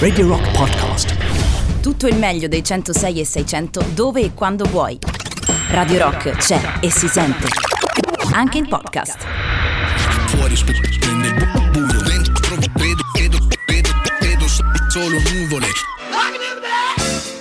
Radio Rock Podcast. Tutto il meglio dei 106 e 600 dove e quando vuoi. Radio Rock c'è e si sente. Anche in podcast. Fuori buio, dentro vedo, vedo, vedo, vedo solo nuvole.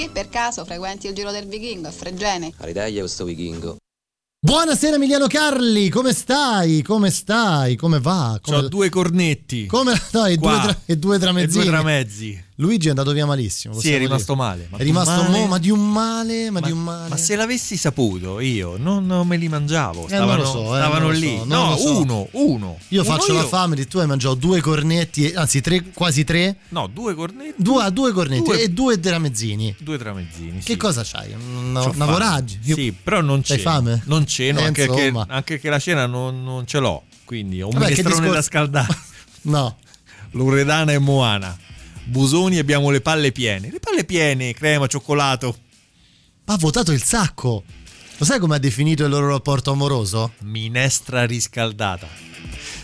Che per caso frequenti il giro del vichingo a Fregene? Aridaglia questo vichingo. Buonasera Emiliano Carli, come stai? Come stai? Come va? Come... Ho due cornetti. Come no, e due, tra... e due tramezzini. E due tramezzi. Luigi è andato via malissimo. Sì, è rimasto dire. male. Ma è rimasto male? mo- ma di un male, ma, Ma, di un male. ma se l'avessi saputo io, non, non me li mangiavo. Eh, non Stavano, lo so, eh, stavano lo lì. so, no, so. uno, uno. Io Uno faccio la io. family, tu hai mangiato due cornetti, anzi tre, quasi tre. No, due cornetti. Due, due cornetti Due- e due tramezzini. Due tramezzini. Che sì. cosa c'hai? Una, una fame. Io- Sì, però non c'è. fame? Non c'è, no, Eh, anche, che, anche che la cena non, non ce l'ho. Quindi ho un Vabbè, minestrone discor- da scaldare. No. Loredana e Moana. Busoni abbiamo le palle piene. Le palle piene, crema, cioccolato. Ma ha votato il sacco. Lo sai come ha definito il loro rapporto amoroso? Minestra riscaldata.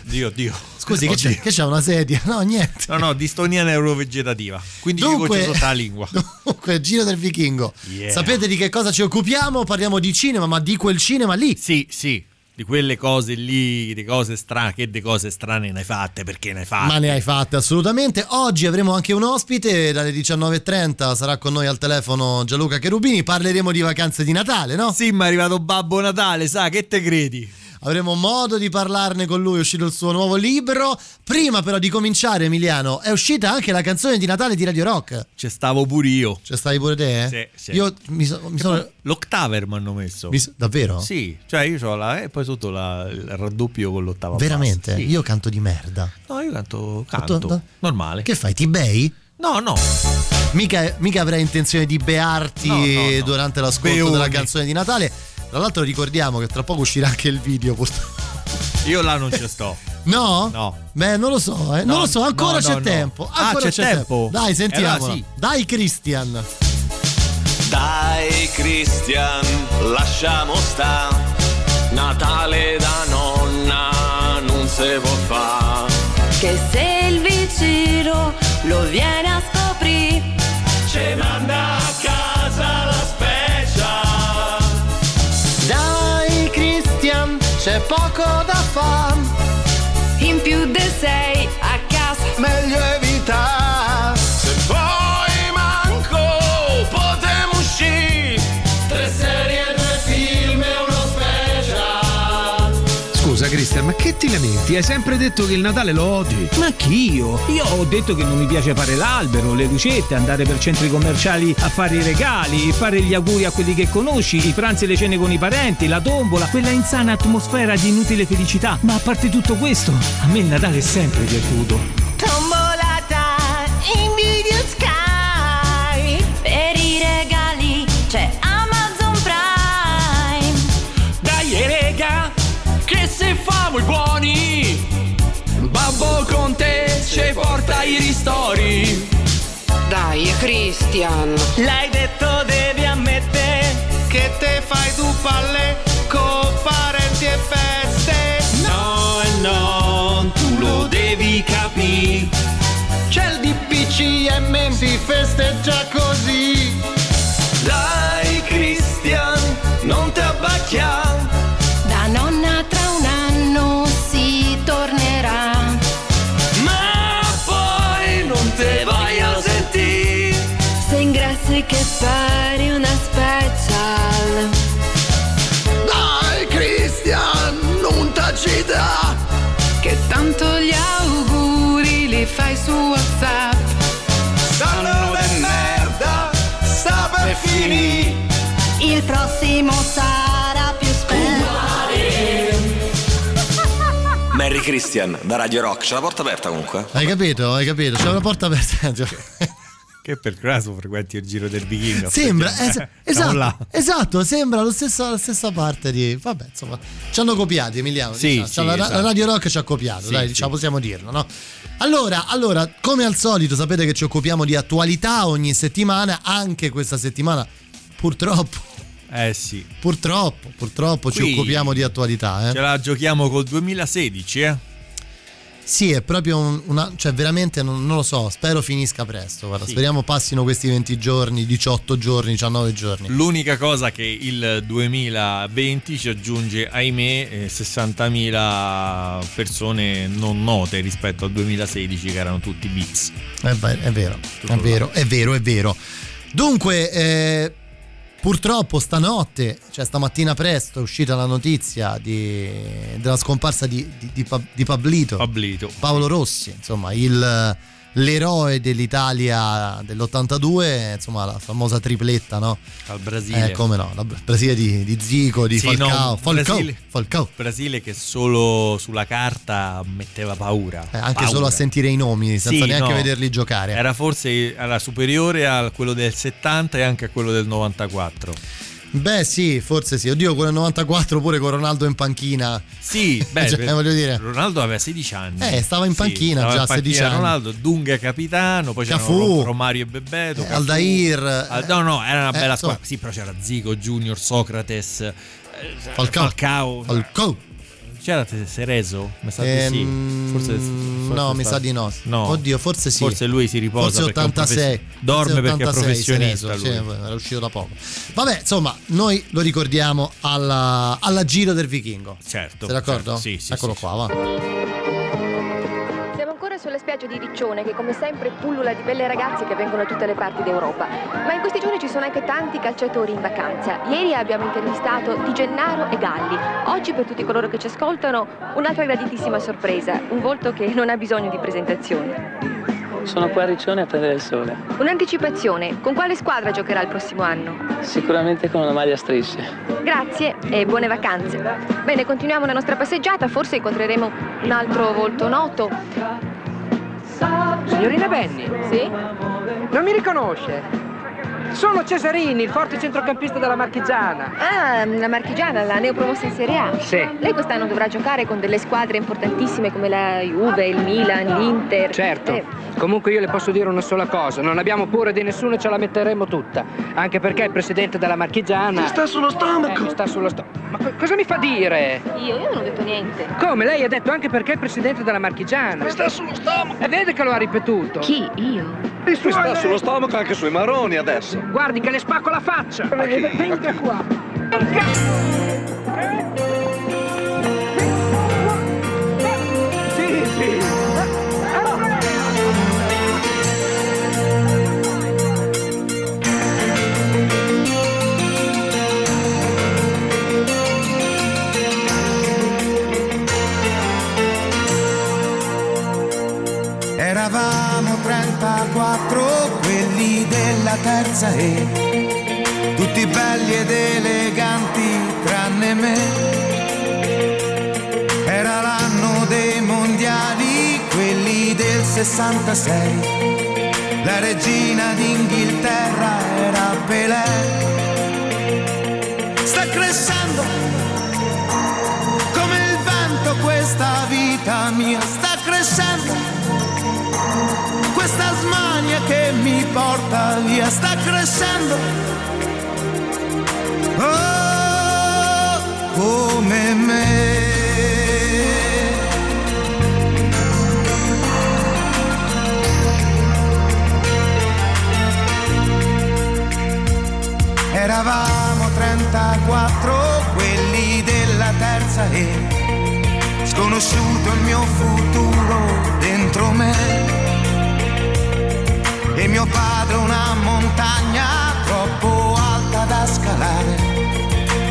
Dio, Dio. Scusi, che Oddio. c'è? Che c'è una sedia? No, niente. No, no, distonia neurovegetativa. Quindi Dunque- gocce sotto la lingua. Dunque, Giro del Vichingo. Yeah. Sapete di che cosa ci occupiamo? Parliamo di cinema, ma di quel cinema lì. Sì, sì. Di quelle cose lì, di cose strane, che di cose strane ne hai fatte, perché ne hai fatte? Ma ne hai fatte assolutamente. Oggi avremo anche un ospite, dalle 19.30 sarà con noi al telefono Gianluca Cherubini. Parleremo di vacanze di Natale, no? Sì, ma è arrivato Babbo Natale, sa, che te credi? Avremo modo di parlarne con lui, è uscito il suo nuovo libro. Prima però di cominciare, Emiliano, è uscita anche la canzone di Natale di Radio Rock. Ci stavo pure io. C'è stai pure te? eh? Sì, sì. Io mi, so- mi sono... L'octaver mi hanno messo. mi davvero? Sì, cioè io ho la e poi sotto la, il raddoppio con l'ottava Veramente? Sì. Io canto di merda. No, io canto, canto. tu- Normale. Che fai? Ti bei? No, no. Mica, mica avrai intenzione di bearti No, no, no. durante l'ascolto Beone. della canzone di Natale. Tra l'altro ricordiamo che tra poco uscirà anche il video. Io là non ci sto. No? No. Beh, non lo so, eh. non No, lo so, ancora no, c'è no, no. tempo. Ah, Ancora c'è tempo? Dai, sentiamo. Allora sì. Dai, Christian. Dai Christian, lasciamo sta. Natale da nonna non se può fa. Che se il vicino lo viene a scoprire, c'è poco da fare. Cristian, ma che ti lamenti? Hai sempre detto che il Natale lo odi. Ma chi io? Io ho detto che non mi piace fare l'albero, le lucette, andare per centri commerciali a fare i regali, fare gli auguri a quelli che conosci, i pranzi e le cene con i parenti, la tombola, quella insana atmosfera di inutile felicità. Ma a parte tutto questo, a me il Natale è sempre piaciuto. Babbo con te ci porta i ristori. Dai, Christian. L'hai detto devi ammettere Che te fai tu palle con parenti e feste. No e no, tu lo devi capire. C'è il DPCM, si festeggia così. Dai Christian, non ti abbacchia. Che tanto gli auguri li fai su WhatsApp. Sanno de merda, sta per finire. Il prossimo sarà più special. Mary Christian da Radio Rock. C'è la porta aperta comunque. Hai capito? Hai capito? C'è una porta aperta. Che per caso frequenti il giro del vichingo. Sembra, es- esatto, esatto, sembra lo stesso- la stessa parte di... Vabbè, insomma, ci hanno copiati Emiliano. Sì, diciamo. sì, Cioè, la, la esatto. Radio Rock ci ha copiato, Sì, dai, la possiamo dirlo, no? Allora, allora, come al solito, sapete che ci occupiamo di attualità ogni settimana, anche questa settimana, purtroppo, Eh sì. purtroppo, purtroppo ci Qui occupiamo di attualità, eh. Ce la giochiamo col 2016, eh? Sì, è proprio un- una. cioè, veramente non, non lo so. Spero finisca presto. Guarda, Sì. speriamo passino questi 20 giorni, 18 giorni, 19 giorni. L'unica cosa che il 2020 ci aggiunge, ahimè, eh, 60.000 persone non note rispetto al 2016 che erano tutti bits. Eh è vero, è vero, è vero, è vero. Dunque, eh, purtroppo stanotte, cioè stamattina presto, è uscita la notizia di- della scomparsa di, di, di Pa- di Pablito, Pablito. Paolo Rossi, insomma, il- l'eroe dell'Italia dell'82, insomma, la famosa tripletta, no? Al Brasile. Eh, come no, la Br- Brasile di, di Zico, di Sì, Falcao, no, Falcao, Brasile. Falcao. Brasile che solo sulla carta metteva paura. Eh, anche Paura. solo a sentire i nomi, senza Sì, neanche no. vederli giocare. Era forse era superiore a quello del 70 e anche a quello del 94. Beh, sì, forse sì. Oddio, quello del 94 pure con Ronaldo in panchina. Sì, beh, Cioè, voglio dire. Ronaldo aveva 16 anni. Eh, stava in Sì, panchina stava già in a 16 panchina anni. Ronaldo, Dunga capitano, poi. Ro- Romario e Bebeto, Eh, Cafù. Aldair. Al- no, no, era una Eh, bella squadra. Sì, però c'era Zico, Junior, Socrates, eh, Falcao. Falcao. C'era Te- Sereso? Mi sa di sì. Ehm, Forse, forse no, mi sa di no. No. Oddio, forse sì. Forse lui si riposa Forse perché è un 86. profes- dorme Forse perché è 86 professionista lui. sì, era uscito da poco. Vabbè, insomma, noi lo ricordiamo alla, alla Giro del Vichingo. Certo. Sei d'accordo? certo, Sì, sì. Eccolo sì. qua, va. Ancora sulle spiagge di Riccione che come sempre pullula di belle ragazze che vengono da tutte le parti d'Europa. Ma in questi giorni ci sono anche tanti calciatori in vacanza. Ieri abbiamo intervistato Di Gennaro e Galli. Oggi per tutti coloro che ci ascoltano un'altra graditissima sorpresa, un volto che non ha bisogno di presentazioni. Sono qua a Riccione a prendere il sole. Un'anticipazione, con quale squadra giocherà il prossimo anno? Sicuramente con una maglia a strisce. Grazie e buone vacanze. Bene, continuiamo la nostra passeggiata, forse incontreremo un altro volto noto. Signorina Benny? Sì? Non mi riconosce? Sono Cesarini, il forte centrocampista della Marchigiana. Ah, la Marchigiana, la neopromossa in Serie A. Sì. Lei quest'anno dovrà giocare con delle squadre importantissime come la Juve, il Milan, l'Inter. Certo. Eh, Comunque io le posso dire una sola cosa, non abbiamo paura di nessuno e ce la metteremo tutta. Anche perché il presidente della Marchigiana... Ci sta sullo stomaco. Eh, mi sta sullo stomaco. Ma co- cosa mi fa dire? io, io non ho detto niente. Come? Lei ha detto anche perché il presidente della Marchigiana. Mi sta sullo stomaco. E vede che lo ha ripetuto. Chi? Io? Mi sta sullo stomaco anche sui maroni adesso. Guardi che le spacco la faccia. Venga qua. Sì, sì. Eravamo 34, quelli della terza E, tutti belli ed eleganti tranne me. Era l'anno dei mondiali, quelli del 66. La regina d'Inghilterra era Pelé. Sta crescendo come il vento questa vita mia, sta crescendo porta via sta crescendo. Oh, come me. Eravamo 34, quelli della terza E, sconosciuto il mio futuro dentro me e mio padre una montagna troppo alta da scalare,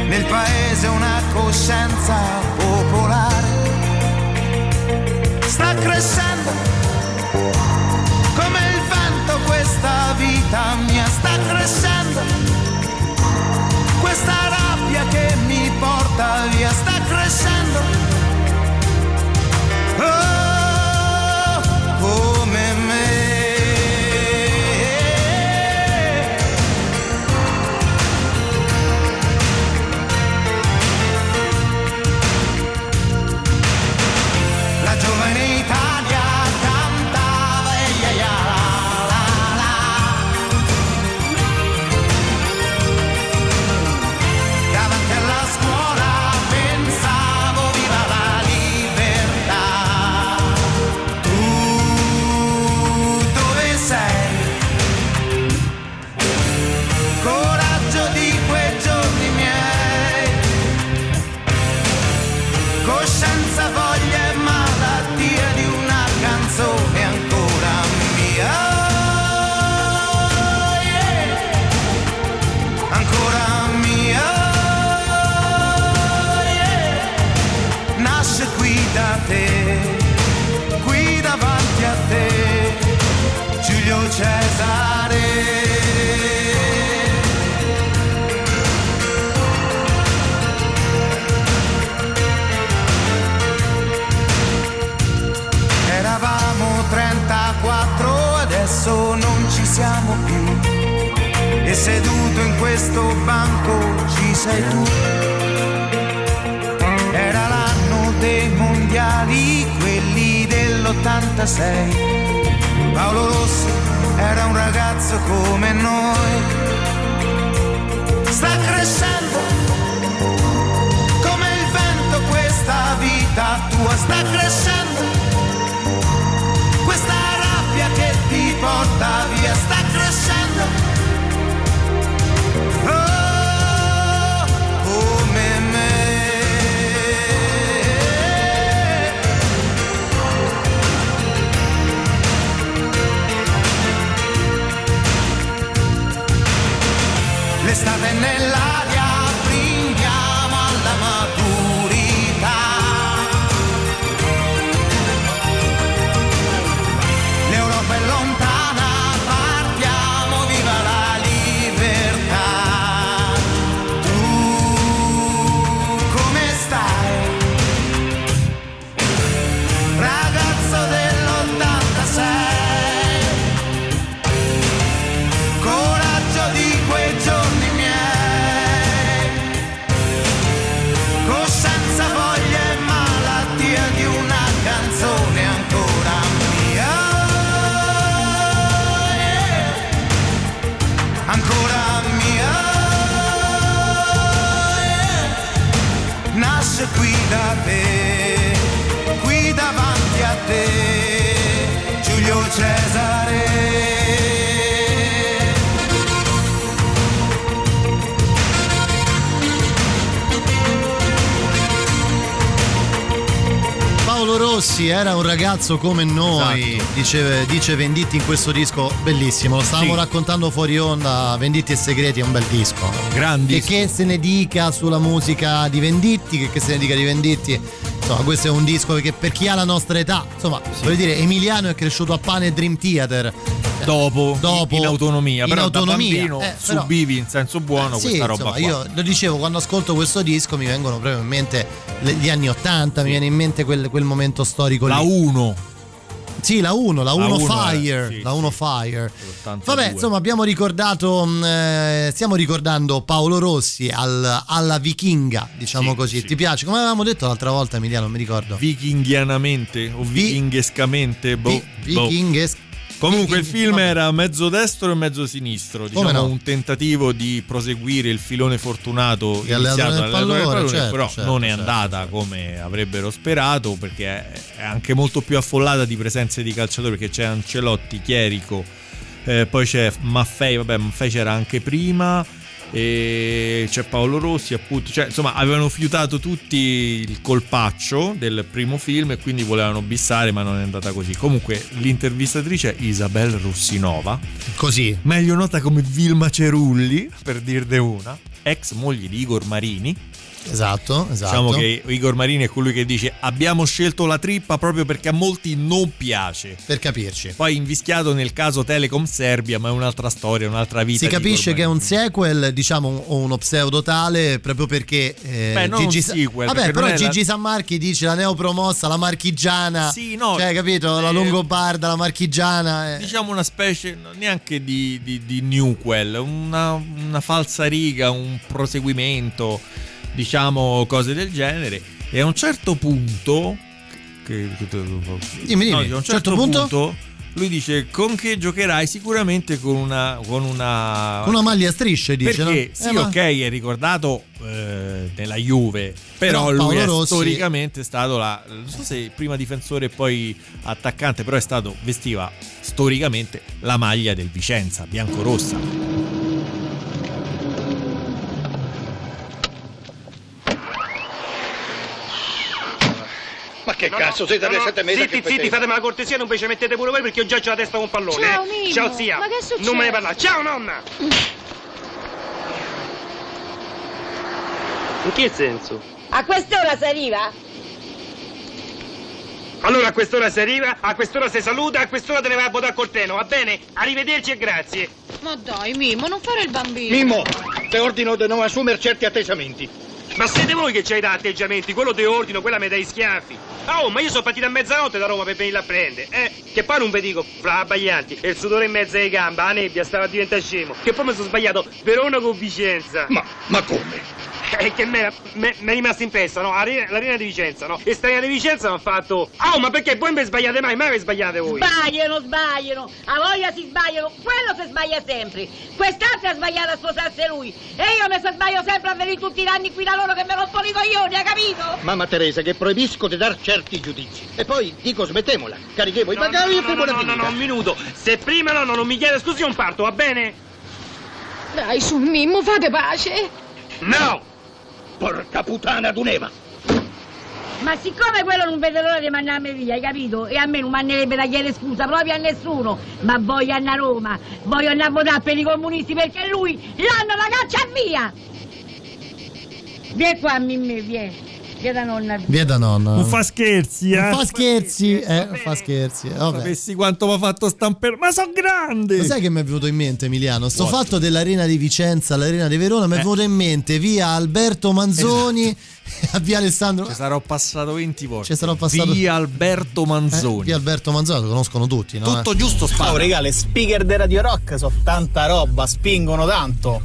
nel paese una coscienza popolare. Sta crescendo seduto in questo banco ci sei tu. Era l'anno dei mondiali, quelli dell'86. Paolo Rossi era un ragazzo come noi. Sta crescendo ragazzo come noi, dice, dice Venditti in questo disco bellissimo. Lo stavamo Sì. raccontando fuori onda. Venditti e Segreti è un bel disco. Grandi. Che, che se ne dica sulla musica di Venditti, che, che se ne dica di Venditti. Insomma, questo è un disco che per chi ha la nostra età, insomma, voglio dire, Emiliano è cresciuto a pane Dream Theater. Dopo, Dopo, in autonomia, in però autonomia, da bambino eh, però- subivi in senso buono Sì, questa roba insomma, qua. io lo dicevo quando ascolto questo disco mi vengono proprio in mente gli anni 80, mi viene in mente quel, quel momento storico La lì. 1. Sì, la 1, la 1 uno, Fire, eh, sì, la 1 Fire. 82. Vabbè, insomma, abbiamo ricordato mh, eh, stiamo ricordando Paolo Rossi al- alla vichinga, diciamo Sì, così. sì. Ti piace? Come avevamo detto l'altra volta, Emiliano, non mi ricordo. Vichinghianamente o vichinghescamente. boh, Vi- boh. Comunque il film era mezzo destro e mezzo sinistro, diciamo no? un tentativo di proseguire il filone fortunato allenatore iniziato del pallone, pallone, certo, però certo, non è certo, andata come avrebbero sperato perché è è anche molto più affollata di presenze di calciatori perché c'è Ancelotti, Chierico, eh, poi c'è Maffei, vabbè Maffei c'era anche prima e c'è Paolo Rossi appunto, cioè insomma avevano fiutato tutti il colpaccio del primo film e quindi volevano bissare ma non è andata così. Comunque l'intervistatrice è Isabel Russinova, Così. meglio nota come Vilma Cerulli, per dirne una, ex moglie di Igor Marini. Esatto, esatto. Diciamo che Igor Marini è colui che dice abbiamo scelto la trippa proprio perché a molti non piace. Per capirci. Poi invischiato nel caso Telecom Serbia, ma è un'altra storia, un'altra vita. Si capisce che è un sequel, diciamo, o uno pseudo tale, proprio perché eh, Beh, non Gigi sequel, Vabbè, però la- Gigi San Marchi dice la neopromossa, la marchigiana. Sì, no, Cioè, capito? La eh, Longobarda, la marchigiana. eh. Diciamo una specie neanche di, di, di newquel, una, una falsa riga, un proseguimento, diciamo cose del genere. E a un certo punto. Che, che- Dimmi, dimmi. No, a un certo certo punto? punto. Lui dice con che giocherai sicuramente con una con una, Una maglia a strisce, dice. perché no? sì Eh, ma- ok è ricordato eh, nella Juve però, Però lui Paolo è Rossi- storicamente stato la non so se prima difensore e poi attaccante però è stato vestiva storicamente la maglia del Vicenza biancorossa Ma che cazzo, siete alle sette mezza Zitti, zitti, fatemi la cortesia, non vi ci mettete pure voi perché io già c'ho la testa con un pallone. Ciao, eh. Mimmo. Ciao zia. Ma che succede? Non me ne parlare. Ciao nonna. In che senso? A quest'ora si arriva? Allora a quest'ora si arriva, a quest'ora si saluta, a quest'ora te ne vai a votare col treno, va bene? Arrivederci e grazie. Ma dai, Mimmo, non fare il bambino. Mimmo, te ordino di non assumere certi atteggiamenti. Ma siete voi che c'hai da atteggiamenti, quello te ordino, quella me dai schiaffi. Ah, Oh, ma io sono partito a mezzanotte da Roma per venirla a prendere, eh? Che poi non vi dico, fra abbaglianti, e il sudore in mezzo alle gambe, la nebbia stava a scemo. Che poi mi sono sbagliato, Verona con Vicenza. Ma, ma come? Eh, che mi è rimasto impressa, no? L'arena, di Vicenza, no? E sta arena di Vicenza mi ha fatto... Ah, ma perché voi mi sbagliate mai? Mai vi sbagliate voi? Sbagliano, sbagliano. A voglia si sbagliano. Quello si sbaglia sempre. Quest'altro ha sbagliato a sposarsi lui. E io mi so sbaglio sempre a venire tutti gli anni qui da loro che me rompono i coglioni, hai capito? Mamma Teresa, che proibisco di dar certi giudizi. E poi dico smettemola. Carichiamo i No, bagagli no, e no, fermo no, no, no, no, un minuto. Se prima no, no, non mi chiede scusi, un parto, va bene? Dai, su Mimmo, fate pace. No! Porca puttana d'uneva! Ma siccome quello non vede l'ora di mandarmi via, hai capito? E a me non manderebbe da chiedere scusa proprio a nessuno. Ma voglio andare a Roma, voglio andare a votare per i comunisti perché lui l'hanno la caccia via! Vieni qua, Mimmi, vieni. Vieni da nonna. Via da nonna. Non fa scherzi, eh. Non fa scherzi, eh, fa scherzi. eh, Vabbè. Sapessi quanto mi ha fatto stamper. Ma sono grande! Ma sai che mi è venuto in mente, Emiliano? Sto What? fatto dell'arena di Vicenza all'arena di Verona mi è Eh. venuto in mente via Alberto Manzoni a via Alessandro. Ci sarò passato 20 volte. Ci sarò passato- Via Alberto Manzoni. Eh, via Alberto Manzoni, lo conoscono tutti, no? Tutto giusto, sparo. Oh, regà, le speaker di Radio Rock sono tanta roba, spingono tanto.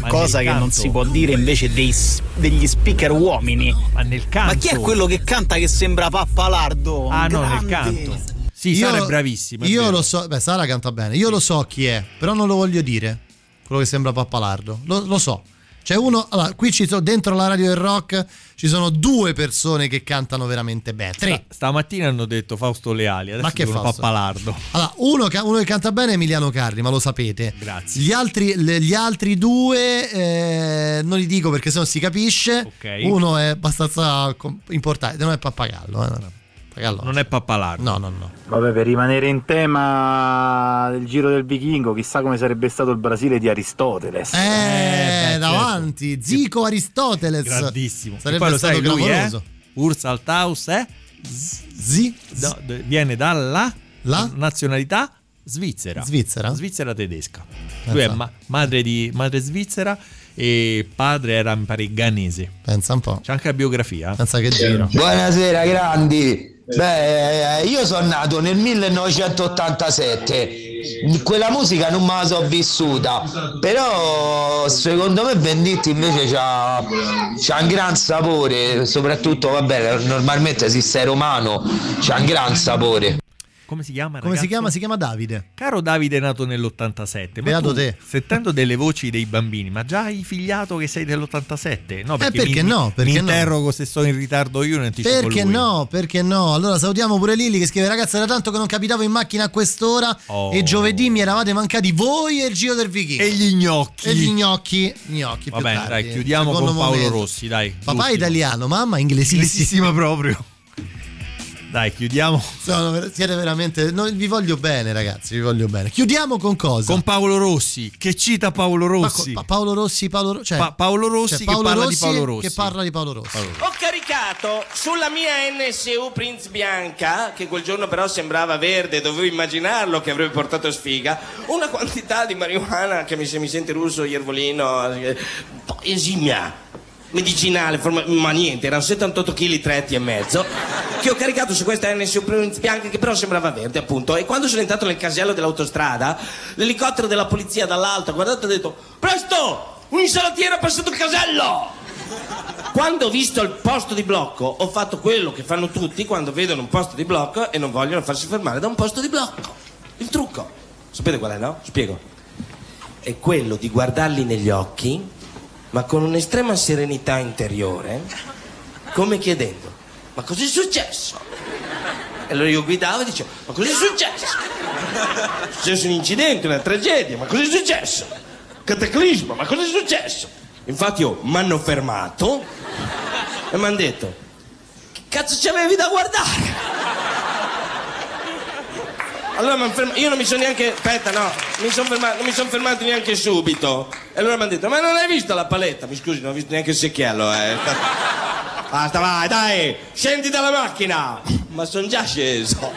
Ma Cosa che non canto. si può dire invece dei degli speaker uomini. Ma nel canto. Ma chi è quello che canta che sembra Pappalardo? Ah, no, nel canto. Sì, Sara è bravissima. è Io vero. lo so, beh, Sara canta bene. Io lo so chi è, però non lo voglio dire. Quello che sembra Pappalardo. Lo, lo so. C'è uno, allora, qui ci sono dentro la radio del rock ci sono due persone che cantano veramente bene. Tre. Sta- stamattina hanno detto Fausto Leali. Adesso Ma che Fausto? Pappalardo. Allora, uno, uno che canta bene è Emiliano Carri, ma lo sapete. Grazie. Gli altri, gli altri due eh, non li dico perché sennò si capisce. Ok. Uno è abbastanza importante, non è Pappagallo. eh. Pappagallo. Non è Pappalardo. No, no, no. Vabbè, per rimanere in tema del giro del vichingo, chissà come sarebbe stato il Brasile di Aristoteles. Eh, beh, davanti, Zico Aristoteles. Grandissimo. Sarebbe poi lo stato sai lui, eh? clamoroso. Urs Altaus è? Zi? No, viene dalla La? nazionalità svizzera. Svizzera? Svizzera tedesca. Pensa. Lui è ma- madre, di, madre svizzera e padre era mi pare ghanese. Pensa un po'. C'è anche la biografia. eh? Pensa che giro. Buonasera grandi. Beh, eh, io sono nato nel 1987. Quella musica non me la so vissuta, però secondo me Venditti invece c'ha un gran sapore, soprattutto vabbè, normalmente esiste romano, c'ha un gran sapore. Come si chiama? Come si chiama? Si chiama Davide. Caro Davide nato nell'87, ma Beato tu, te. sentendo delle voci dei bambini, ma già hai figliato che sei dell'87? No, perché, Eh, perché mi, no, perché mi no? interrogo se sono in ritardo io anticipo Perché lui. no? Perché no? Allora salutiamo pure Lilli che scrive ragazzi era tanto che non capitavo in macchina a quest'ora Oh. e giovedì mi eravate mancati voi e il giro del vichingo. E gli gnocchi. E gli gnocchi. Gnocchi Va più bene, tardi, dai, chiudiamo secondo con Paolo momento. Rossi, dai. Papà l'ultimo. italiano, mamma inglesissima. Inglesissima proprio. Dai, chiudiamo Sono siete veramente. no, vi voglio bene, ragazzi. Vi voglio bene. Chiudiamo con cosa? con Paolo Rossi, che cita Paolo Rossi. Pa- Paolo Rossi, Paolo, cioè, Pa- Paolo Rossi cioè, che Paolo parla di Rossi Paolo Rossi. Che parla di Paolo Rossi. Ho caricato sulla mia NSU Prince Bianca, che quel giorno però sembrava verde, dovevo immaginarlo che avrebbe portato sfiga, una quantità di marijuana che mi, se mi sente russo, iervolino, eh, esimia, medicinale, forma- ma niente, erano 78 kg tretti e mezzo, che ho caricato su questa NSU Bianca che però sembrava verde appunto, e quando sono entrato nel casello dell'autostrada, l'elicottero della polizia dall'alto ha guardato e ha detto, presto, un insalatiere è passato il casello! Quando ho visto il posto di blocco, ho fatto quello che fanno tutti quando vedono un posto di blocco e non vogliono farsi fermare da un posto di blocco. Il trucco. Sapete qual è, no? Spiego. È quello di guardarli negli occhi, ma con un'estrema serenità interiore, come chiedendo: Ma cos'è successo? E allora io guidavo e dicevo: Ma cos'è successo? È successo un incidente, una tragedia, ma cos'è successo? Cataclisma, ma cos'è successo? Infatti io mi hanno fermato e mi hanno detto, che cazzo c'avevi da guardare? Allora m'han fermato, io non mi sono neanche, aspetta no, mi fermato, non mi sono fermato neanche subito. E allora mi hanno detto, ma non hai visto la paletta? Mi scusi, non ho visto neanche il secchiello, eh. Basta, vai, dai, scendi dalla macchina. Ma sono già sceso.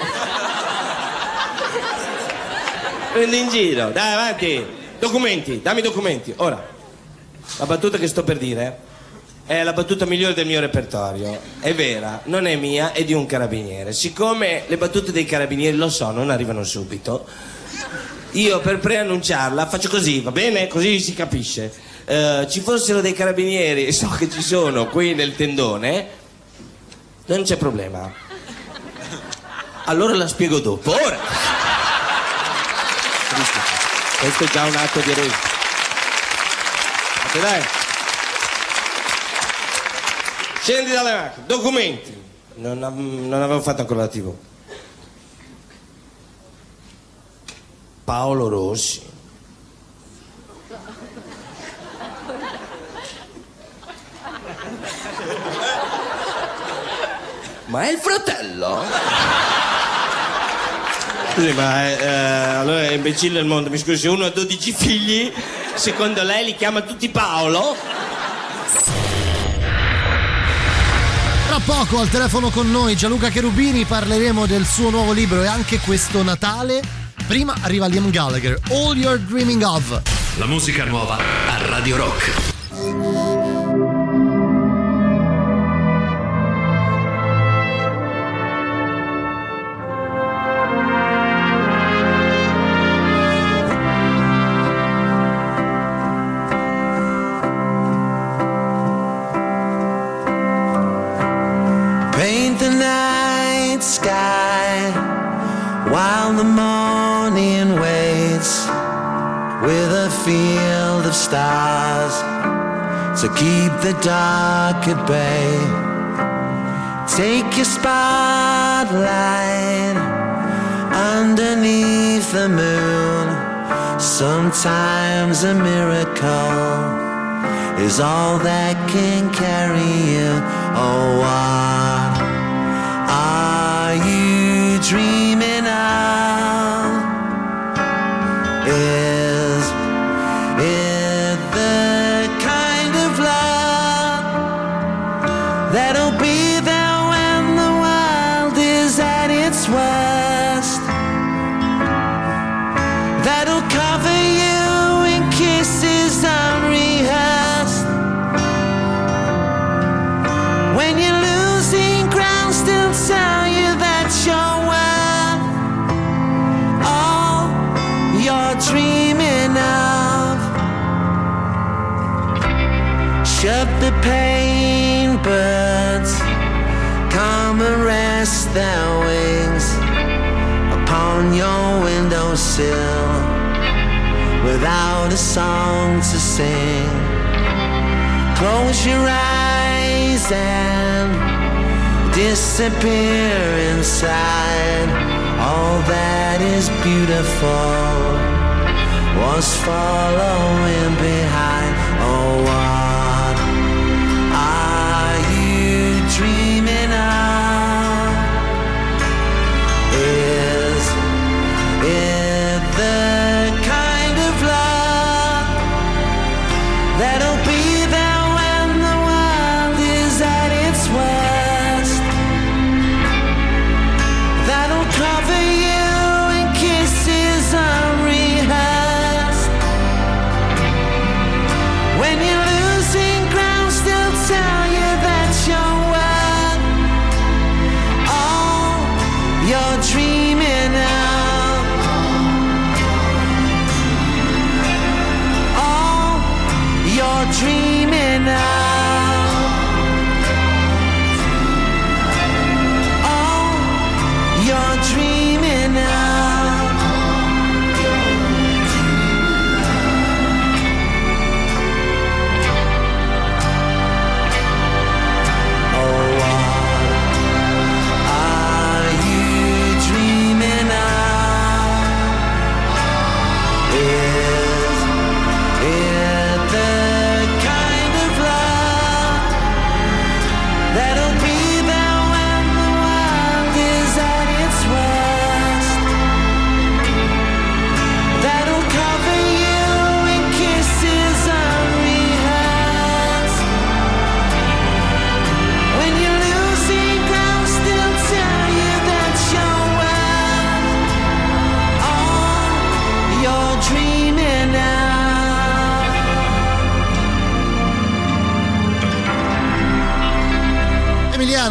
Prendi in giro, dai, avanti. Documenti, dammi i documenti. Ora, la battuta che sto per dire È la battuta migliore del mio repertorio. È vera, non è mia, è di un carabiniere. Siccome le battute dei carabinieri, lo so, non arrivano subito, io per preannunciarla faccio così, va bene? Così si capisce. Eh, ci fossero dei carabinieri, so che ci sono qui nel tendone, non c'è problema. Allora la spiego dopo. Ora! Questo è già un atto di eroismo. Ma dai. Scendi dalle macchine, documenti. Non, non avevo fatto ancora la TV. Paolo Rossi. Ma è il fratello? Scusi, ma eh, allora è imbecille il mondo. Mi scusi, se uno ha 12 figli, secondo lei li chiama tutti Paolo? Tra poco al telefono con noi Gianluca Cherubini parleremo del suo nuovo libro e anche questo Natale. Prima arriva Liam Gallagher, All You're Dreaming Of. La musica nuova a Radio Rock. The morning waits with a field of stars to keep the dark at bay. Take your spotlight underneath the moon. Sometimes a miracle is all that can carry you. Oh, what are you dreaming of? A song to sing. Close your eyes and disappear inside. All that is beautiful was following behind. Oh,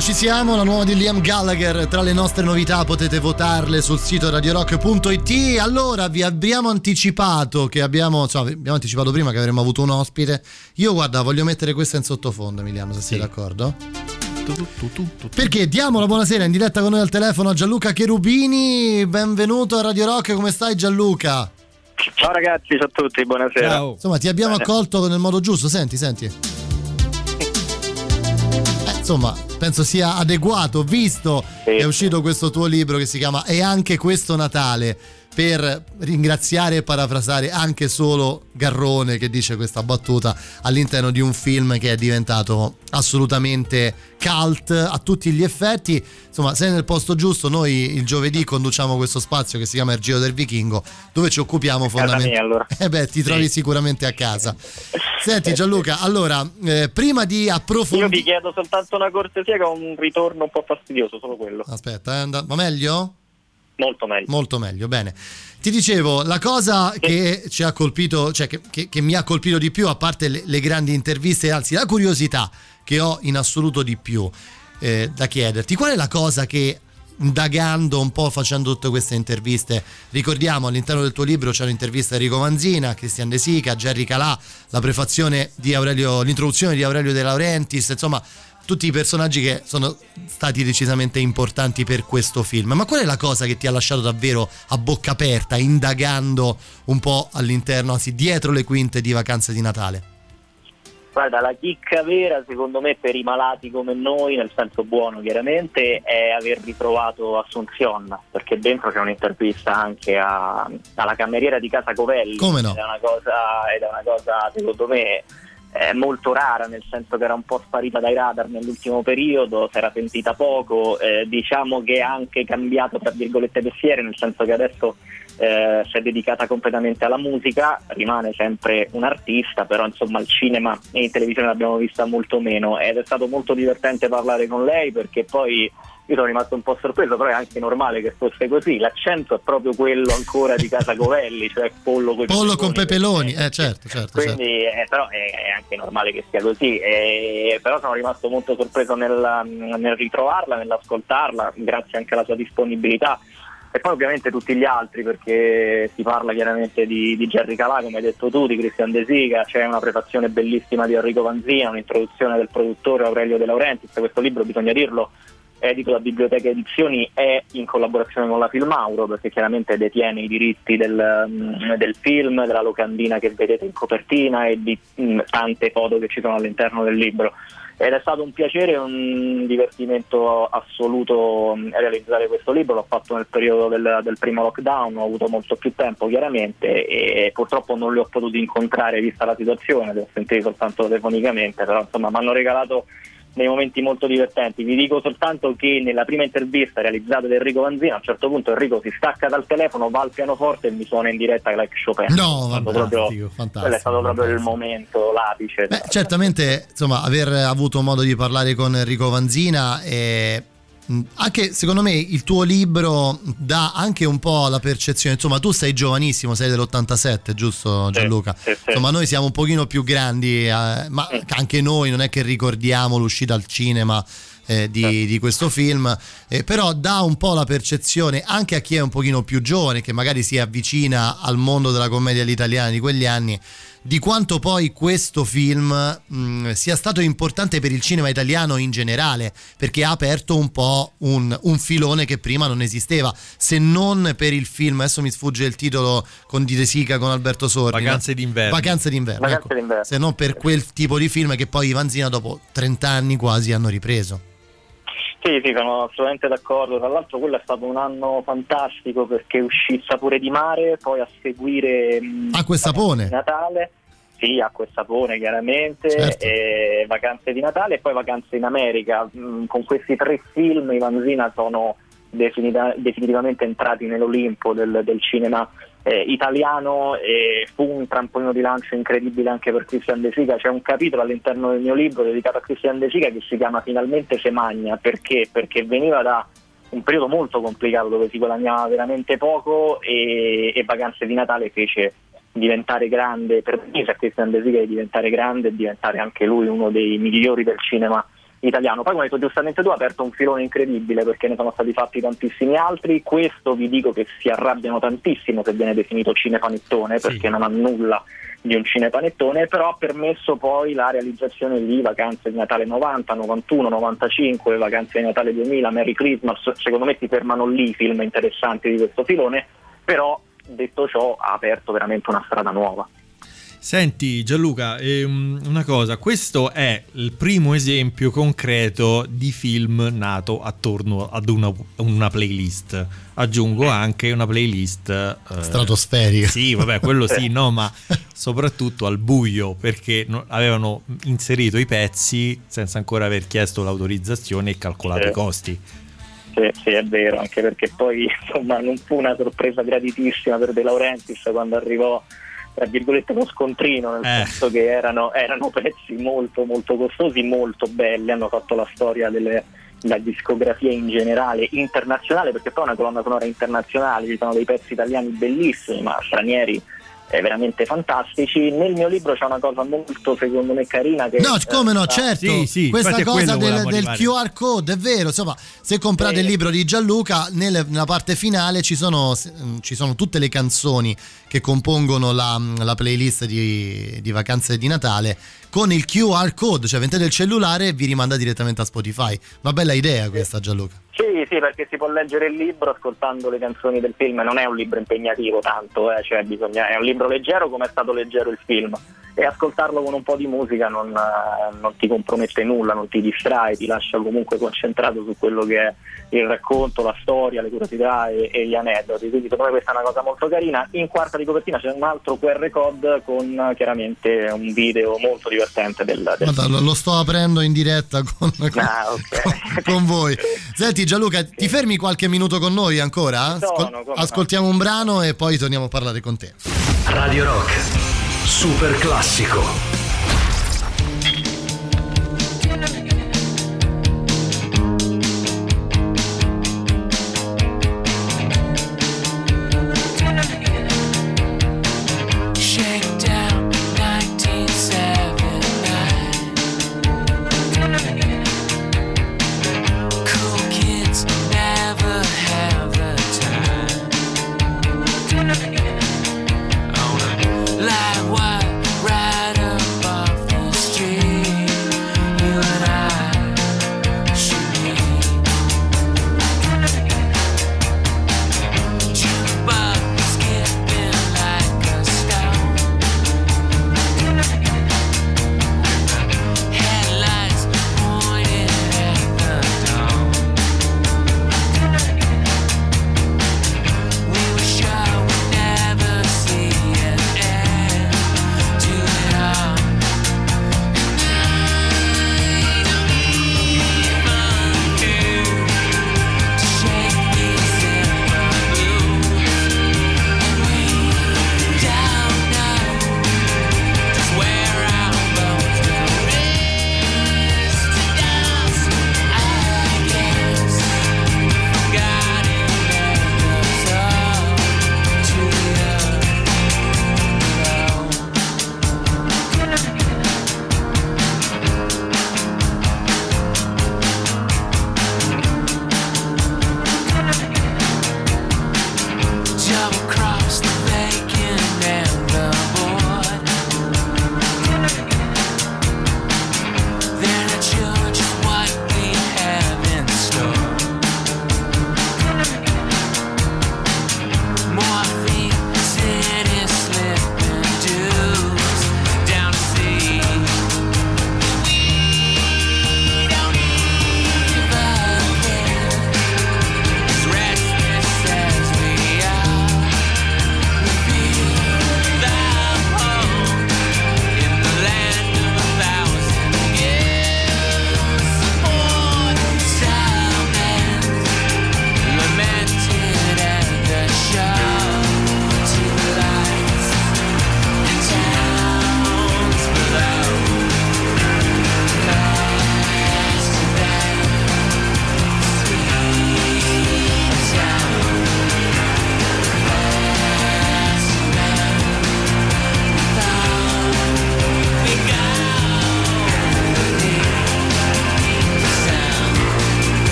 Ci siamo, la nuova di Liam Gallagher, tra le nostre novità potete votarle sul sito radiorock.it. Allora, vi abbiamo anticipato che abbiamo, insomma, abbiamo anticipato prima che avremmo avuto un ospite. Io guarda, voglio mettere questa in sottofondo, Emiliano, se sei d'accordo. Perché diamo la buonasera in diretta con noi al telefono a Gianluca Cherubini. Benvenuto a Radio Rock, come stai Gianluca? Ciao ragazzi, ciao a tutti, buonasera. Insomma, ti abbiamo Bene. accolto nel modo giusto, senti, senti. Insomma, penso sia adeguato, visto che è uscito questo tuo libro che si chiama E anche questo Natale, per ringraziare e parafrasare anche solo Garrone che dice questa battuta all'interno di un film che è diventato assolutamente cult a tutti gli effetti. Insomma, sei nel posto giusto, noi il giovedì conduciamo questo spazio che si chiama Il Giro del Vichingo, dove ci occupiamo fondamentalmente... allora. Eh beh, ti trovi sicuramente a casa. Senti Gianluca, allora, eh, prima di Io approfondire... vi chiedo soltanto una cortesia che ho un ritorno un po' fastidioso, solo quello. Aspetta, eh, and- va meglio? Molto meglio. Molto meglio, bene. Ti dicevo, la cosa che ci ha colpito, cioè che, che- che mi ha colpito di più, a parte le, le grandi interviste, anzi la curiosità che ho in assoluto di più eh, da chiederti, qual è la cosa che indagando un po' facendo tutte queste interviste ricordiamo all'interno del tuo libro c'è un'intervista a Enrico Manzina Cristian De Sica Jerry Calà la prefazione di Aurelio l'introduzione di Aurelio De Laurentiis insomma tutti i personaggi che sono stati decisamente importanti per questo film. Ma qual è la cosa che ti ha lasciato davvero a bocca aperta, indagando un po' all'interno, anzi dietro le quinte di vacanze di Natale? Guarda, la chicca vera, secondo me, per i malati come noi, nel senso buono chiaramente, è aver ritrovato Assunzion, perché dentro c'è un'intervista anche a- alla cameriera di Casa Covelli. Come no? Ed è una cosa, ed è una cosa secondo me, eh, molto rara, nel senso che era un po' sparita dai radar nell'ultimo periodo, si era sentita poco, eh, diciamo che ha anche cambiato, tra virgolette, mestiere, nel senso che adesso eh, si è dedicata completamente alla musica, rimane sempre un artista, però insomma al cinema e in televisione l'abbiamo vista molto meno. Ed è stato molto divertente parlare con lei perché poi io sono rimasto un po' sorpreso, però è anche normale che fosse così, l'accento è proprio quello ancora di Casa Covelli, cioè pollo con Pollo con pepeloni, eh certo, certo, certo. quindi eh, però è, anche normale che sia così. E- però sono rimasto molto sorpreso nel, nel ritrovarla, nell'ascoltarla grazie anche alla sua disponibilità. E poi ovviamente tutti gli altri perché si parla chiaramente di, di Jerry Calà come hai detto tu, di Christian De Sica. C'è una prefazione bellissima di Enrico Vanzina un'introduzione del produttore Aurelio De Laurentiis. Questo libro bisogna dirlo edito da Biblioteca Edizioni è in collaborazione con la Filmauro perché chiaramente detiene i diritti del, mm, del film, della locandina che vedete in copertina e di mm, tante foto che ci sono all'interno del libro. Ed è stato un piacere e un divertimento assoluto mm, realizzare questo libro, l'ho fatto nel periodo del, del primo lockdown, ho avuto molto più tempo chiaramente e purtroppo non li ho potuti incontrare vista la situazione, li ho sentiti soltanto telefonicamente, però insomma mi hanno regalato dei momenti molto divertenti. Vi dico soltanto che nella prima intervista realizzata da Enrico Vanzina, a un certo punto Enrico si stacca dal telefono, va al pianoforte e mi suona in diretta like Chopin. No, È fantastico, proprio- fantastico, Quello è stato proprio il momento, l'apice. Beh, certamente, insomma, aver avuto modo di parlare con Enrico Vanzina e mh, anche secondo me il tuo libro dà anche un po' la percezione, insomma, tu sei giovanissimo, sei dell'87, giusto Gianluca? sì, sì. Insomma, noi siamo un pochino più grandi, eh, ma anche noi non è che ricordiamo l'uscita al cinema eh, di, di questo film, eh, però dà un po' la percezione anche a chi è un pochino più giovane, che magari si avvicina al mondo della commedia all'italiana di quegli anni, di quanto poi questo film mh, sia stato importante per il cinema italiano in generale, perché ha aperto un po' un, un filone che prima non esisteva, se non per il film, adesso mi sfugge il titolo con Di De Sica, con Alberto Sordi. Vacanze no? d'inverno. Vacanze d'inverno. Vacanze ecco. d'inverno. Se non per quel tipo di film che poi i Vanzina dopo 30 anni quasi hanno ripreso. Sì, sì, sono assolutamente d'accordo. Tra l'altro quello è stato un anno fantastico perché uscì Sapore di mare, poi a seguire mh, Acqua e sapone. di Natale. Sì, acqua e sapone chiaramente, Certo. e vacanze di Natale e poi vacanze in America. Mm, Con questi tre film i Vanzina sono definita- definitivamente entrati nell'Olimpo del, del cinema eh, italiano e fu un trampolino di lancio incredibile anche per Christian De Sica. C'è un capitolo all'interno del mio libro dedicato a Christian De Sica che si chiama Finalmente se magna, perché? Perché veniva da un periodo molto complicato dove si guadagnava veramente poco e, e Vacanze di Natale fece diventare grande, permise a Christian De Sica di diventare grande e diventare anche lui uno dei migliori del cinema italiano. Poi come hai detto giustamente tu ha aperto un filone incredibile perché ne sono stati fatti tantissimi altri, questo vi dico che si arrabbiano tantissimo se viene definito cinepanettone perché non ha nulla di un cinepanettone, però ha permesso poi la realizzazione di Vacanze di Natale 90, 91, 95, Vacanze di Natale 2000, Merry Christmas, secondo me si fermano lì i film interessanti di questo filone, però detto ciò ha aperto veramente una strada nuova. Senti Gianluca, ehm, una cosa, questo è il primo esempio concreto di film nato attorno ad una, una playlist. Aggiungo anche una playlist eh, Stratosferica. Sì, vabbè, quello sì, no, ma soprattutto al buio perché no- avevano inserito i pezzi senza ancora aver chiesto l'autorizzazione e calcolato Sì. i costi. Sì, sì, è vero, anche perché poi insomma non fu una sorpresa gratitissima per De Laurentiis quando arrivò tra virgolette uno scontrino, nel Eh. senso che erano, erano pezzi molto molto costosi, molto belli, hanno fatto la storia delle la discografia in generale internazionale perché poi è una colonna sonora internazionale ci sono dei pezzi italiani bellissimi ma stranieri eh, veramente fantastici nel mio libro c'è una cosa molto secondo me carina che No, eh, come no, sta- certo. Questa cosa del, del QR code è vero. Insomma, se comprate il libro di Gianluca, nel- nella parte finale ci sono, ci sono tutte le canzoni che compongono la, la playlist di, di vacanze di Natale con il QR code, cioè mettete il cellulare e vi rimanda direttamente a Spotify. Una bella idea questa, Gianluca. Sì, sì, perché si può leggere il libro ascoltando le canzoni del film, non è un libro impegnativo tanto, eh, cioè bisogna, è un libro leggero come è stato leggero il film e ascoltarlo con un po' di musica non, eh, non ti compromette nulla, non ti distrae, ti lascia comunque concentrato su quello che è il racconto, la storia, le curiosità e, e gli aneddoti, quindi secondo me questa è una cosa molto carina. In quarta di copertina c'è un altro QR code con eh, chiaramente un video molto divertente del, del Guarda, lo, sto aprendo in diretta con, con- Ah, ok. con voi. Senti Gianluca, ti fermi qualche minuto con noi ancora? Sono, Ascol- come no. ascoltiamo un brano e poi torniamo a parlare con te. Radio Rock, super classico.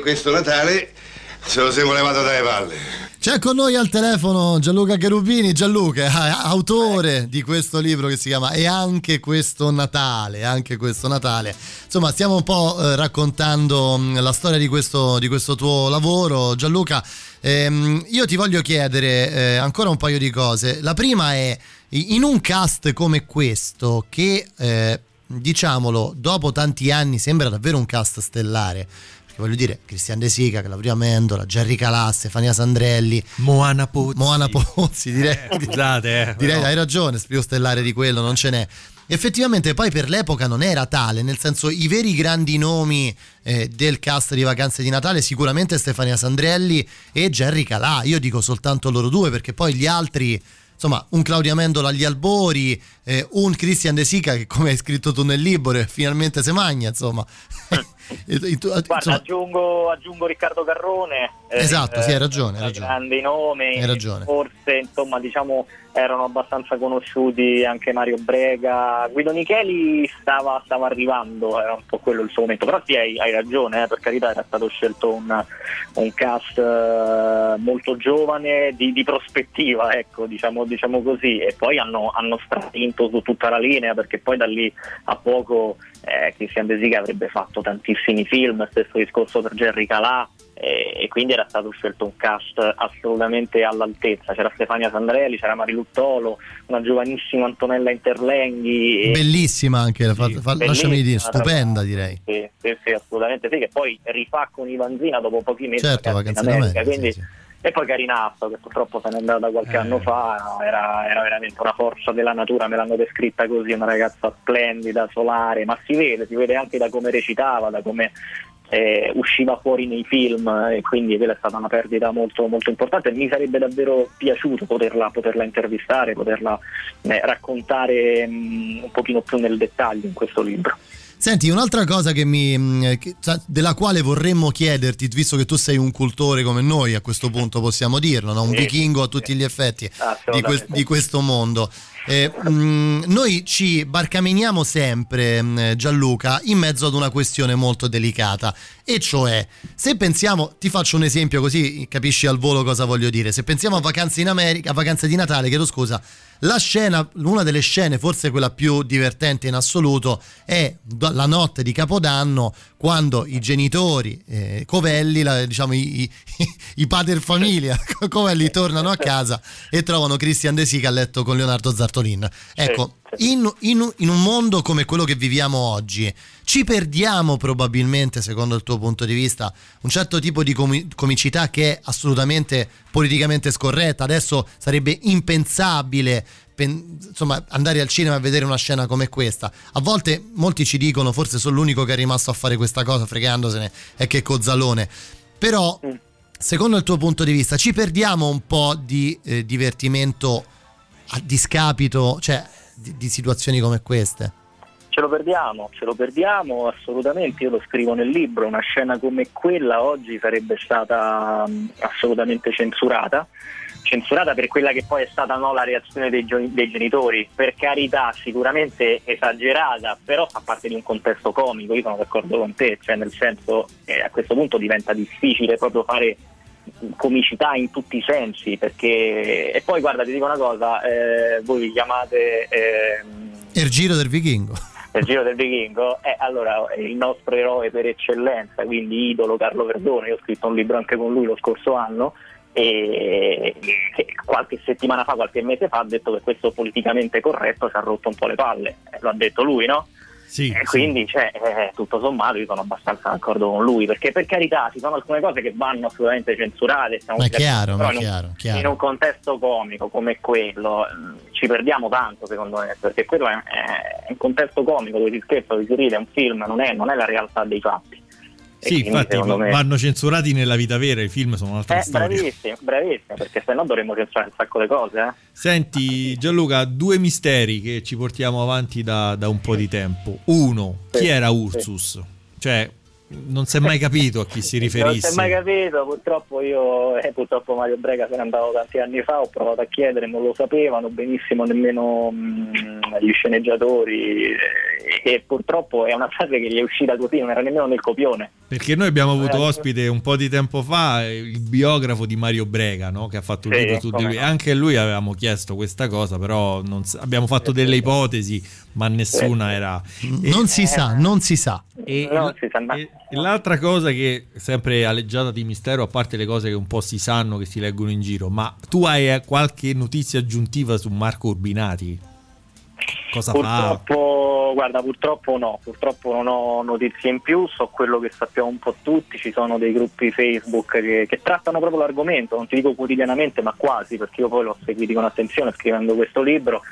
Questo Natale ce lo siamo levato dalle palle. C'è con noi al telefono Gianluca Cherubini, Gianluca, autore di questo libro che si chiama E anche questo Natale, anche questo Natale. Insomma, stiamo un po' eh, raccontando mh, la storia di questo, di questo tuo lavoro. Gianluca, ehm, io ti voglio chiedere eh, ancora un paio di cose. La prima è, in un cast come questo, che eh, diciamolo, dopo tanti anni sembra davvero un cast stellare. Voglio dire, Cristian De Sica, Claudia Mendola, Gerry Calà, Stefania Sandrelli, Moana Pozzi. Moana Pozzi, direi. Eh, scusate, eh, direi però. hai ragione, più stellare di quello non ce n'è. Effettivamente poi per l'epoca non era tale, nel senso i veri grandi nomi eh, del cast di Vacanze di Natale sicuramente Stefania Sandrelli e Gerry Calà, io dico soltanto loro due perché poi gli altri, insomma un Claudia Mendola agli albori, eh, un Christian De Sica che come hai scritto tu nel libro eh, finalmente se magna, insomma. Guarda, aggiungo, aggiungo Riccardo Carrone. eh, Esatto, sì, hai ragione, hai ragione. Grandi nomi, Hai ragione. forse insomma diciamo erano abbastanza conosciuti anche Mario Brega. Guido Micheli stava, stava arrivando, era un po' quello il suo momento. Però sì, hai, hai ragione, eh, per carità era stato scelto un, un cast eh, molto giovane, di, di prospettiva, ecco, diciamo, diciamo così. E poi hanno, hanno stravinto su tutta la linea perché poi da lì a poco eh, Christian De Sica avrebbe fatto tantissimi film, stesso discorso per Gerry Calà eh, e quindi era stato scelto un cast assolutamente all'altezza. C'era Stefania Sandrelli, c'era Mariluttolo, una giovanissima Antonella Interlenghi. bellissima anche, fa- fa- lasciami dire, stupenda direi. Sì, sì, sì, assolutamente sì, che poi rifà con Ivanzina dopo pochi mesi Certo, ragazzi, in America, America, quindi- sì, E poi Carinazzo, che purtroppo se n'è andata qualche Eh. anno fa, era, era veramente una forza della natura, me l'hanno descritta così, una ragazza splendida, solare, ma si vede, si vede anche da come recitava, da come eh, usciva fuori nei film e quindi quella è stata una perdita molto, molto importante. Mi sarebbe davvero piaciuto poterla, poterla intervistare, poterla eh, raccontare mh, un pochino più nel dettaglio in questo libro. Senti, un'altra cosa che mi, mh, che- cioè, della quale vorremmo chiederti, visto che tu sei un cultore come noi, a questo punto possiamo dirlo, no? un Sì, vichingo a tutti gli effetti di, que- di questo mondo. Eh, mh, noi ci barcameniamo sempre, mh, Gianluca, in mezzo ad una questione molto delicata, e cioè, se pensiamo, ti faccio un esempio così capisci al volo cosa voglio dire, se pensiamo a vacanze in America, a vacanze di Natale, chiedo scusa, la scena, una delle scene, forse quella più divertente in assoluto, è la notte di Capodanno quando i genitori eh, Covelli, la- diciamo i, i, i pater famiglia Covelli tornano a casa e trovano Christian De Sica a letto con Leonardo Zartolin. Ecco, in, in- in un mondo come quello che viviamo oggi, ci perdiamo probabilmente, secondo il tuo punto di vista, un certo tipo di comi- comicità che è assolutamente politicamente scorretta. Adesso sarebbe impensabile pen- insomma, andare al cinema a vedere una scena come questa. A volte molti ci dicono, forse sono l'unico che è rimasto a fare questa cosa fregandosene, è che Cozzalone. Però, secondo il tuo punto di vista, ci perdiamo un po' di eh, divertimento a discapito, cioè di, di situazioni come queste. Ce lo perdiamo, ce lo perdiamo assolutamente, io lo scrivo nel libro, una scena come quella oggi sarebbe stata mh, assolutamente censurata, censurata per quella che poi è stata no, la reazione dei, dei genitori, per carità sicuramente esagerata, però fa parte di un contesto comico, io sono d'accordo con te, cioè nel senso che a questo punto diventa difficile proprio fare comicità in tutti i sensi perché e poi guarda ti dico una cosa eh, voi vi chiamate ehm, Il giro del vichingo. nel giro del vichingo è allora è il nostro eroe per eccellenza, quindi idolo Carlo Verdone, io ho scritto un libro anche con lui lo scorso anno e che qualche settimana fa, qualche mese fa ha detto che questo politicamente corretto ci ha rotto un po' le palle, Eh, lo ha detto lui no? Sì, e quindi cioè, eh, tutto sommato io sono abbastanza d'accordo con lui perché per carità ci sono alcune cose che vanno assolutamente censurate Ma chiaro, ma in un- chiaro, chiaro. in un contesto comico come quello mh, ci perdiamo tanto secondo me perché quello è, è un contesto comico dove si scherza, dove si ride, è un film, non è, non è la realtà dei fatti. E Sì, infatti me- vanno censurati nella vita vera, i film sono un'altra Eh, storia. bravissimo, bravissimo, perché sennò dovremmo censurare un sacco di cose. Eh? Senti Gianluca, due misteri che ci portiamo avanti da, da un po' di tempo. Uno, chi Sì, era sì. Ursus? Cioè, non si è mai capito a chi si Non si riferisse. è mai capito, purtroppo io, eh, purtroppo Mario Brega se n'è andato tanti anni fa, ho provato a chiedere, non lo sapevano benissimo nemmeno mh, gli sceneggiatori eh, e purtroppo è una frase che gli è uscita così, non era nemmeno nel copione. Perché noi abbiamo avuto Eh, ospite un po' di tempo fa eh, il biografo di Mario Brega, no? che ha fatto un Sì, libro su di lui. no. Anche a lui avevamo chiesto questa cosa, però non s- abbiamo fatto delle ipotesi, ma nessuna era. Non si sa, non si sa. E, Non si sa, ma- e l'altra cosa che sempre aleggiata di mistero, a parte le cose che un po' si sanno, che si leggono in giro, ma tu hai eh, qualche notizia aggiuntiva su Marco Urbinati? Cosa fa? Purtroppo, guarda, purtroppo no, purtroppo non ho notizie in più, so quello che sappiamo un po' tutti, ci sono dei gruppi Facebook che, che trattano proprio l'argomento, non ti dico quotidianamente, ma quasi, perché io poi l'ho seguito con attenzione scrivendo questo libro.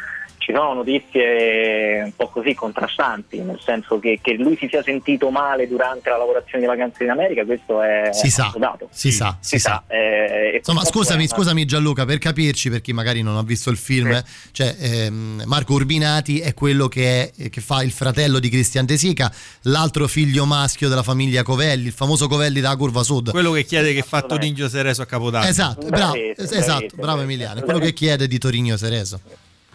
Ci sono notizie un po' così contrastanti, nel senso che, che lui si sia sentito male durante la lavorazione di vacanze in America, questo è Si sa, dato. si sa, si sa. eh, e Insomma, scusami, è una- scusami Gianluca, per capirci, per chi magari non ha visto il film, eh, cioè ehm, Marco Urbinati è quello che, è- che fa il fratello di Cristian De Sica, l'altro figlio maschio della famiglia Covelli, il famoso Covelli della Curva Sud. Quello che chiede che fa Toningio Sereso a Capodanno. Esatto, bravo, Bravissimo, esatto, bravissimo, bravo Emiliano, è quello che chiede di Torino Sereso.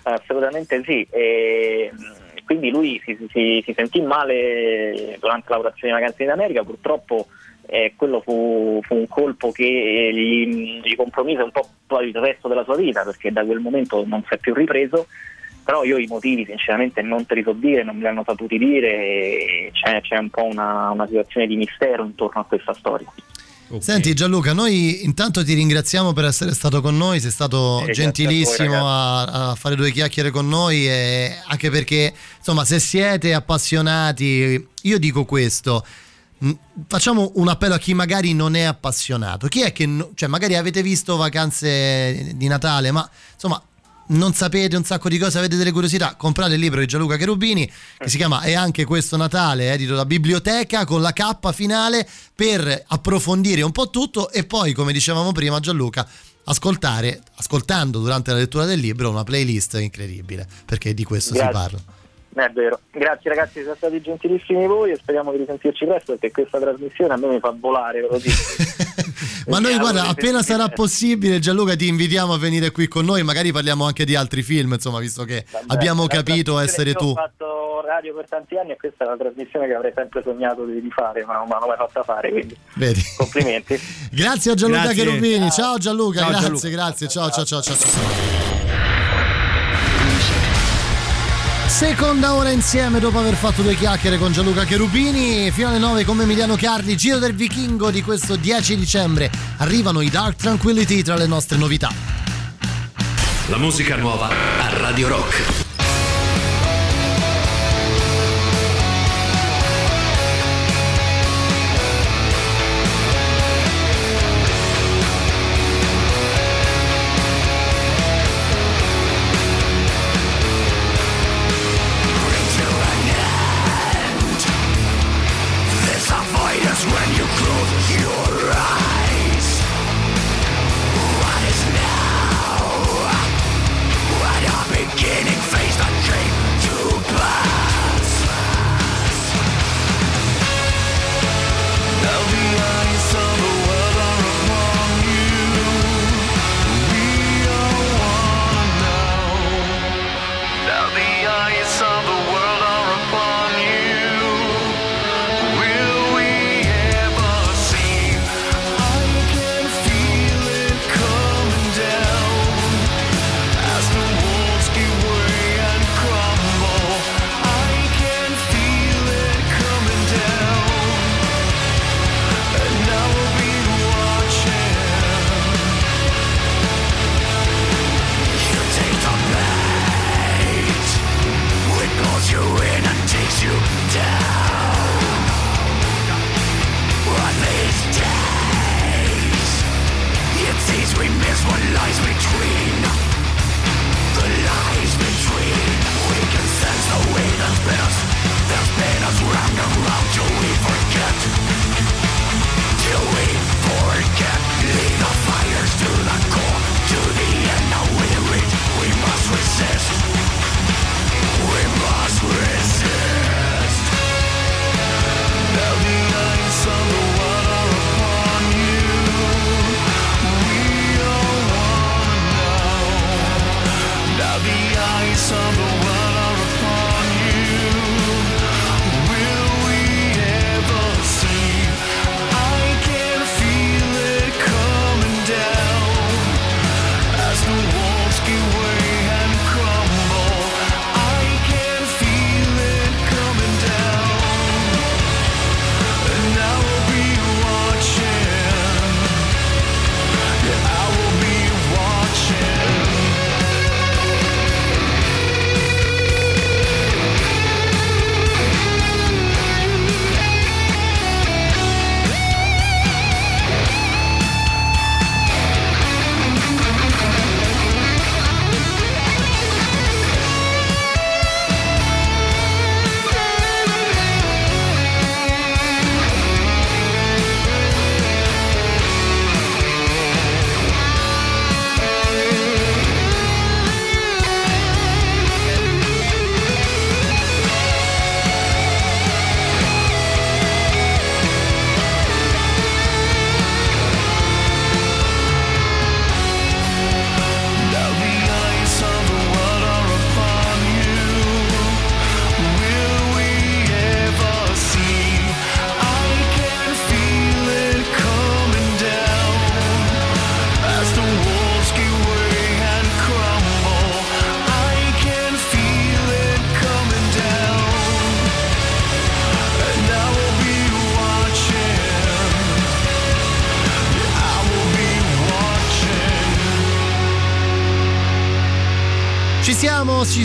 Assolutamente sì, e, mh, quindi lui si, si- si sentì male durante la lavorazione di vacanze in America, purtroppo eh, quello fu, fu un colpo che gli, gli compromise un po' il resto della sua vita perché da quel momento non si è più ripreso, però io i motivi sinceramente non te li so dire, non me li hanno saputi dire c'è, c'è un po' una, una situazione di mistero intorno a questa storia. Senti Gianluca, noi intanto ti ringraziamo per essere stato con noi, sei stato Eh, gentilissimo a voi, a, a fare due chiacchiere con noi e anche perché insomma se siete appassionati, io dico questo, facciamo un appello a chi magari non è appassionato, chi è che, no- cioè magari avete visto vacanze di Natale, ma insomma non sapete un sacco di cose, avete delle curiosità, comprate il libro di Gianluca Cherubini che si chiama E anche questo Natale, edito da Biblioteca con la K finale per approfondire un po' tutto e poi, come dicevamo prima Gianluca, ascoltare, ascoltando durante la lettura del libro una playlist incredibile, perché di questo Grazie. si parla. È vero, grazie ragazzi, siete stati gentilissimi voi e speriamo di risentirci presto perché questa trasmissione a me mi fa volare, ve lo dico. Ma noi guarda, appena sarà possibile Gianluca ti invitiamo a venire qui con noi, magari parliamo anche di altri film, insomma, visto che Vabbè, abbiamo la capito essere io tu. Ho fatto radio per tanti anni e questa è una trasmissione che avrei sempre sognato di fare, ma non me l'hanno mai fatta fare, quindi Vedi. complimenti. Grazie a Gianluca Grazie. Cherubini. Ciao Gianluca, Ciao, grazie, Gianluca. grazie. Ciao, ciao, ciao, ciao, ciao. Seconda ora insieme dopo aver fatto due chiacchiere con Gianluca Cherubini, fino alle 9 con Emiliano Carli, Giro del Vichingo di questo 10 dicembre. Arrivano i Dark Tranquility tra le nostre novità. La musica nuova a Radio Rock.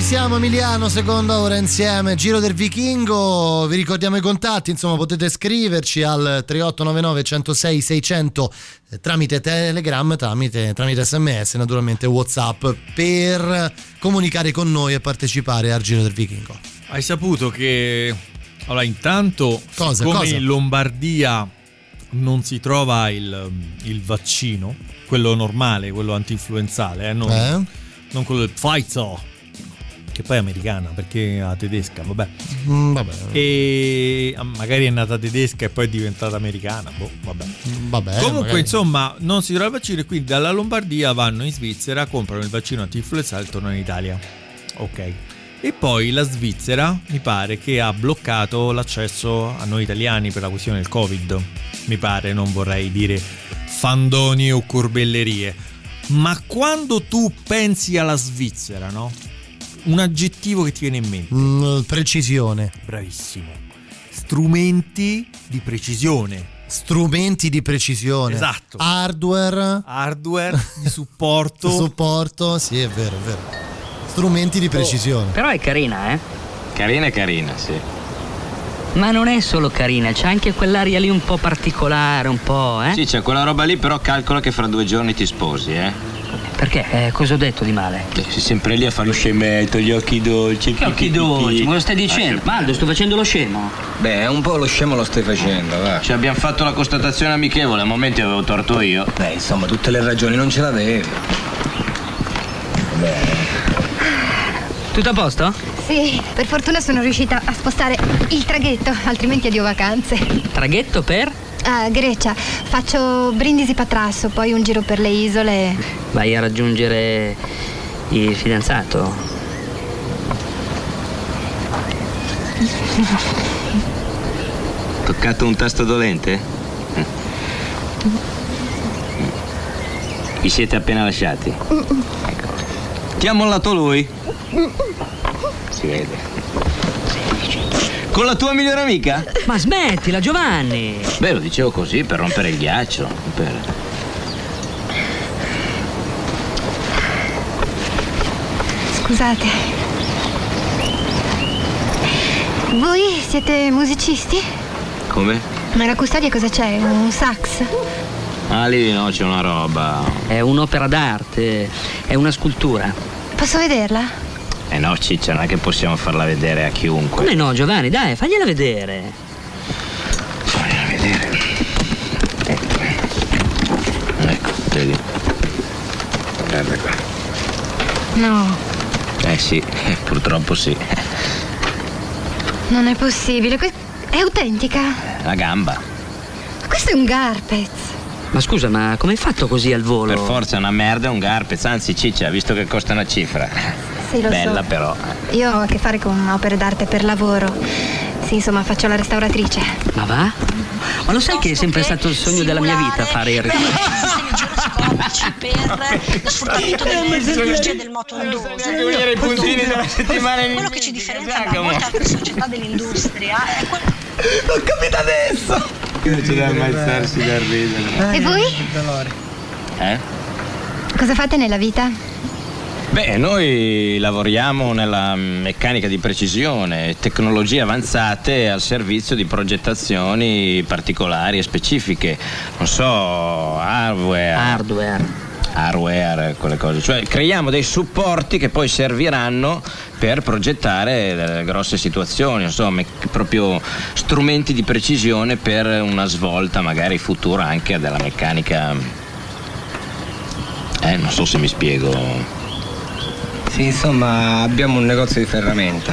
Siamo, Emiliano, seconda ora insieme, Giro del Vichingo, vi ricordiamo i contatti, insomma potete scriverci al 3899 106 600 eh, tramite Telegram, tramite, tramite sms, naturalmente Whatsapp, per comunicare con noi e partecipare al Giro del Vichingo. Hai saputo che allora intanto Cosa, come cosa? in Lombardia non si trova il, il vaccino, quello normale, quello anti-influenzale, eh, non, Eh? non quello del Pfizer, che poi è americana perché è tedesca, vabbè. Mm, vabbè. E ah, magari è nata tedesca e poi è diventata americana, boh, vabbè. Vabbè, Comunque, magari- insomma, non si trova il vaccino e quindi dalla Lombardia vanno in Svizzera, comprano il vaccino anti-influenzale e tornano in Italia. Ok. E poi la Svizzera mi pare che ha bloccato l'accesso a noi italiani per la questione del Covid. Mi pare, non vorrei dire fandoni o corbellerie. Ma quando tu pensi alla Svizzera, no? Un aggettivo che ti viene in mente. Mm, precisione. Bravissimo. Strumenti di precisione. Strumenti di precisione. Esatto. Hardware. Hardware di supporto. supporto, sì, è vero, è vero. Strumenti di precisione. Però è carina, eh? Carina è carina, sì. Ma non è solo carina, c'è anche quell'aria lì un po' particolare, un po', eh? Sì, c'è quella roba lì, però calcola che fra due giorni ti sposi, eh. Perché? Eh, cosa ho detto di male? Beh, sei sempre lì a fare lo scemetto, gli occhi dolci. Che occhi dolci? Ma lo stai dicendo? Maldo, sto facendo lo scemo. Beh, un po' lo scemo lo stai facendo, va. Ci abbiamo fatto la constatazione amichevole, a momenti avevo torto io. Beh, insomma, tutte le ragioni non ce l'avevi. Tutto a posto? Sì, per fortuna sono riuscita a spostare il traghetto, altrimenti addio vacanze. Traghetto per? A Grecia, faccio Brindisi Patrasso, poi un giro per le isole. Vai a raggiungere il fidanzato. Toccato un tasto dolente? Vi siete appena lasciati? Ti ha mollato lui? Si vede. Con la tua migliore amica? Ma smettila, Giovanni! Beh, lo dicevo così per rompere il ghiaccio. per- Scusate. Voi siete musicisti? Come? Nella custodia cosa c'è? Un sax? Ah, lì no, c'è una roba. È un'opera d'arte, è una scultura. Posso vederla? Eh no, ciccia, non è che possiamo farla vedere a chiunque. Come no, Giovanni, dai, fagliela vedere. Fagliela vedere. Ecco, vedi. Guarda qua. No, Eh sì, purtroppo sì. non è possibile. Que- è autentica. La gamba. Questo è un Garpez. Ma scusa, ma come hai fatto così al volo? Per forza è una merda, è un garpez, anzi ciccia, visto che costa una cifra. Sì, lo Bella so. però. Io ho a che fare con opere d'arte per lavoro. Sì, insomma, faccio la restauratrice. Ma va? Ma lo sai che è sempre stato il sogno della mia vita fare il per lo sfruttamento delle tecnologie del moto ondoso. i puntini della settimana in Quello che ci differenzia da molte altre società dell'industria è quello L'ho capito adesso! Non ci deve ammazzarsi da ridere. E voi? Eh? Cosa fate nella vita? Beh, noi lavoriamo nella meccanica di precisione, tecnologie avanzate al servizio di progettazioni particolari e specifiche. Non so, hardware. Hardware. Hardware, quelle cose. Cioè creiamo dei supporti che poi serviranno per progettare delle grosse situazioni, insomma, proprio strumenti di precisione per una svolta magari futura anche della meccanica. Eh, non so se mi spiego. Sì, insomma, abbiamo un negozio di ferramenta.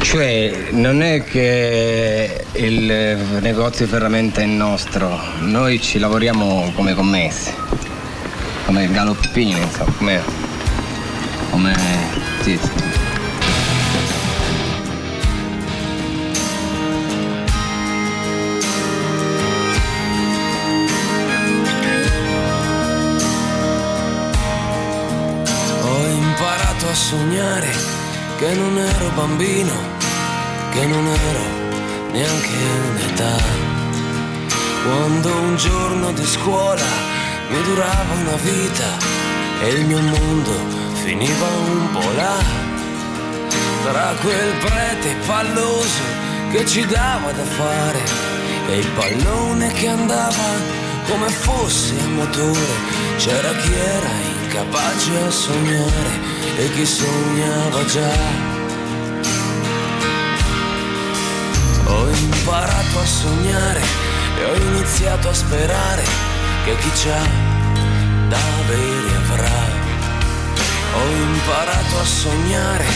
Cioè, non è che il negozio di ferramenta è nostro, noi ci lavoriamo come commessi, come galoppini, insomma, come. come. sì, sì. Sognare che non ero bambino, che non ero neanche un'età. Quando un giorno di scuola mi durava una vita e il mio mondo finiva un po' là, tra quel prete palloso che ci dava da fare e il pallone che andava come fosse a motore, c'era chi era incapace a sognare e chi sognava già. Ho imparato a sognare e ho iniziato a sperare che chi c'ha da avere avrà. Ho imparato a sognare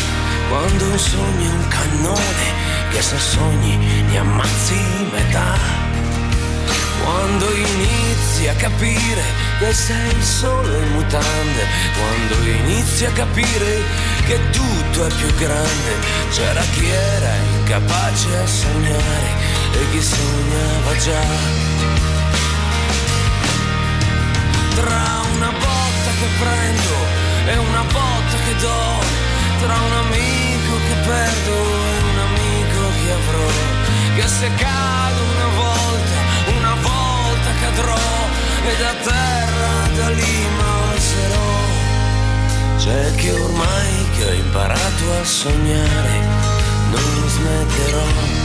quando un sogno è un cannone che se sogni ne ammazzi metà. Quando inizi a capire che sei solo in mutande, quando inizi a capire che tutto è più grande, c'era chi era incapace a sognare e chi sognava già. Tra una botta che prendo e una botta che do, tra un amico che perdo e un amico che avrò, che se cado una volta, una volta cadrò e da terra da lì m'alzerò. C'è che ormai che ho imparato a sognare, non smetterò.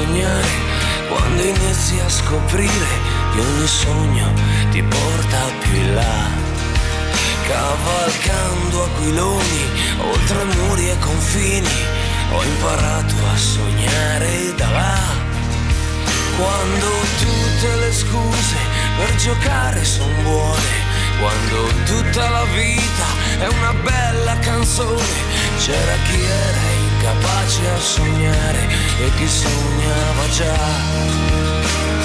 Sognare quando inizi a scoprire che ogni sogno ti porta più in là. Cavalcando aquiloni oltre muri e confini, ho imparato a sognare da là. Quando tutte le scuse per giocare son buone, quando tutta la vita è una bella canzone, c'era chi era incapace a sognare e chi sognava già.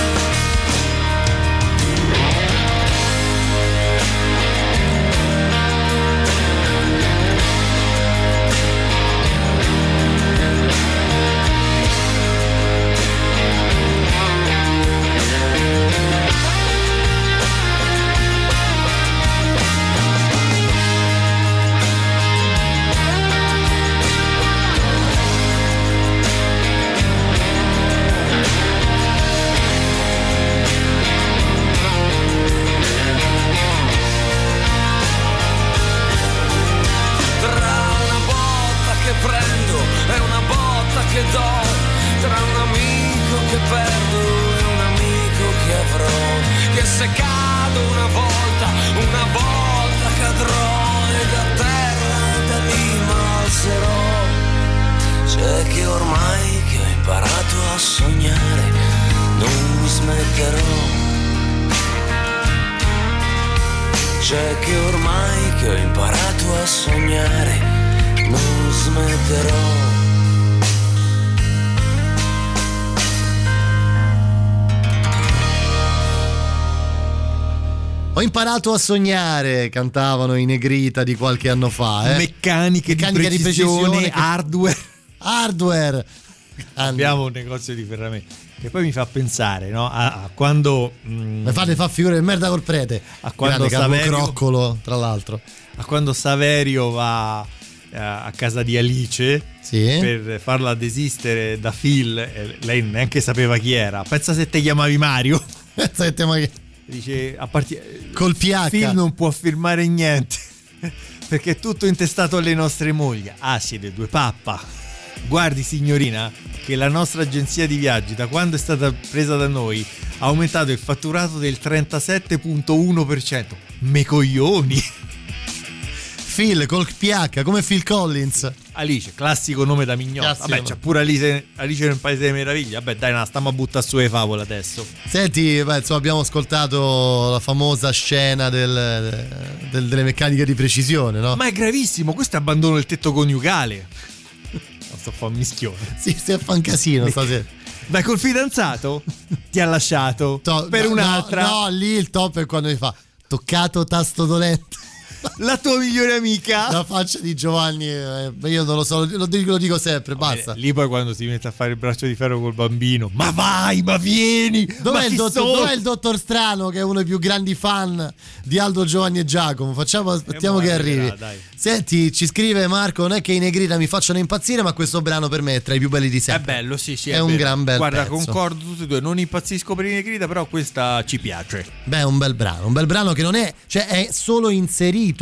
Imparato a sognare, cantavano i Negrita di qualche anno fa. Eh? Meccaniche, Meccanica di precisione, che- hardware. Hardware. Abbiamo un negozio di ferramenta che poi mi fa pensare no, a, a quando mm, fate fa figure di merda col prete. A quando Grande Saverio- Croccolo, tra l'altro. a quando Saverio va eh, a casa di Alice Sì. per farla desistere da Phil e lei neanche sapeva chi era pensa se te chiamavi Mario Pensa che te magari- dice a parti- Col PH. Phil non può firmare niente perché è tutto intestato alle nostre mogli ah siete due pappa guardi signorina che la nostra agenzia di viaggi da quando è stata presa da noi ha aumentato il fatturato del 37.1% me coglioni Phil col PH, come Phil Collins. Alice, classico nome da. Classico Vabbè, c'è pure Alice, Alice nel Paese delle Meraviglie. Vabbè, dai, no, stiamo a buttare su le favole adesso. Senti, beh, insomma, abbiamo ascoltato la famosa scena del- del- delle meccaniche di precisione, no? Ma è gravissimo, questo è abbandono del tetto coniugale. Non sto a fare un mischione. Sì, stai a fare un casino stasera. Beh, col fidanzato ti ha lasciato per No, un'altra. No, no, lì il top è quando mi fa toccato tasto dolente. La tua migliore amica. La faccia di Giovanni, eh, io non lo so, lo dico, lo dico sempre, basta. Lì poi quando si mette a fare il braccio di ferro col bambino, ma vai, ma vieni! Dov'è, ma il dottor, dov'è il dottor Strano che è uno dei più grandi fan di Aldo Giovanni e Giacomo? Facciamo, aspettiamo mo che arrivi. dai. Senti, ci scrive Marco, non è che i Negrita mi facciano impazzire, ma questo brano per me è tra i più belli di È sempre. bello, sì, sì. È un vero. gran bel Guarda, pezzo. concordo tutti e due. Non impazzisco per i Negrita, però questa ci piace. Beh, è un bel brano, un bel brano che non è, cioè è solo inserito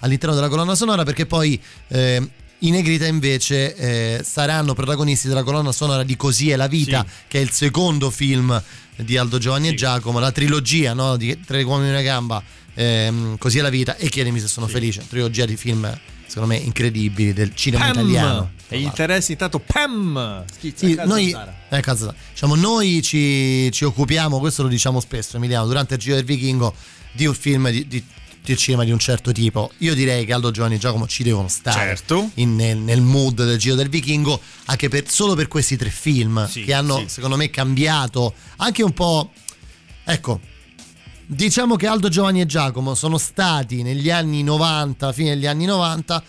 all'interno della colonna sonora perché poi eh, i Negrita invece eh, saranno protagonisti della colonna sonora di Così è la vita, che è il secondo film di Aldo Giovanni e Giacomo, la trilogia no, di Tre uomini e una gamba, ehm, Così è la vita e Chiedimi se sono felice, trilogia di film secondo me incredibili del cinema Pam! italiano. E gli interessi intanto Pam! Schizza Sì, noi, eh, diciamo, noi ci, ci occupiamo, questo lo diciamo spesso Emiliano, durante il Giro del Vichingo, di un film di, di- del cinema di un certo tipo. Io direi che Aldo Giovanni e Giacomo ci devono stare Certo. in- nel, nel mood del Giro del Vichingo, anche per, solo per questi tre film Sì, che hanno, sì. secondo me, cambiato anche un po'. Ecco. Diciamo che Aldo Giovanni e Giacomo sono stati negli anni 90, fine degli anni 90,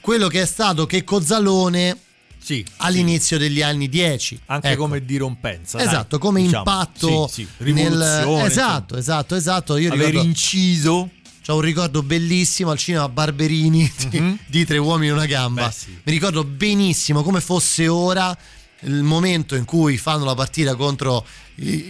quello che è stato che Cozzalone Sì, all'inizio degli anni 10. Anche Ecco. come dirompenza. dai, Esatto, come diciamo. impatto Sì, sì, nel esatto, esatto, esatto. Io Aver ricordo, inciso. C'ho un ricordo bellissimo al cinema Barberini di, di Tre uomini e una gamba. Beh, sì. Mi ricordo benissimo come fosse ora il momento in cui fanno la partita contro,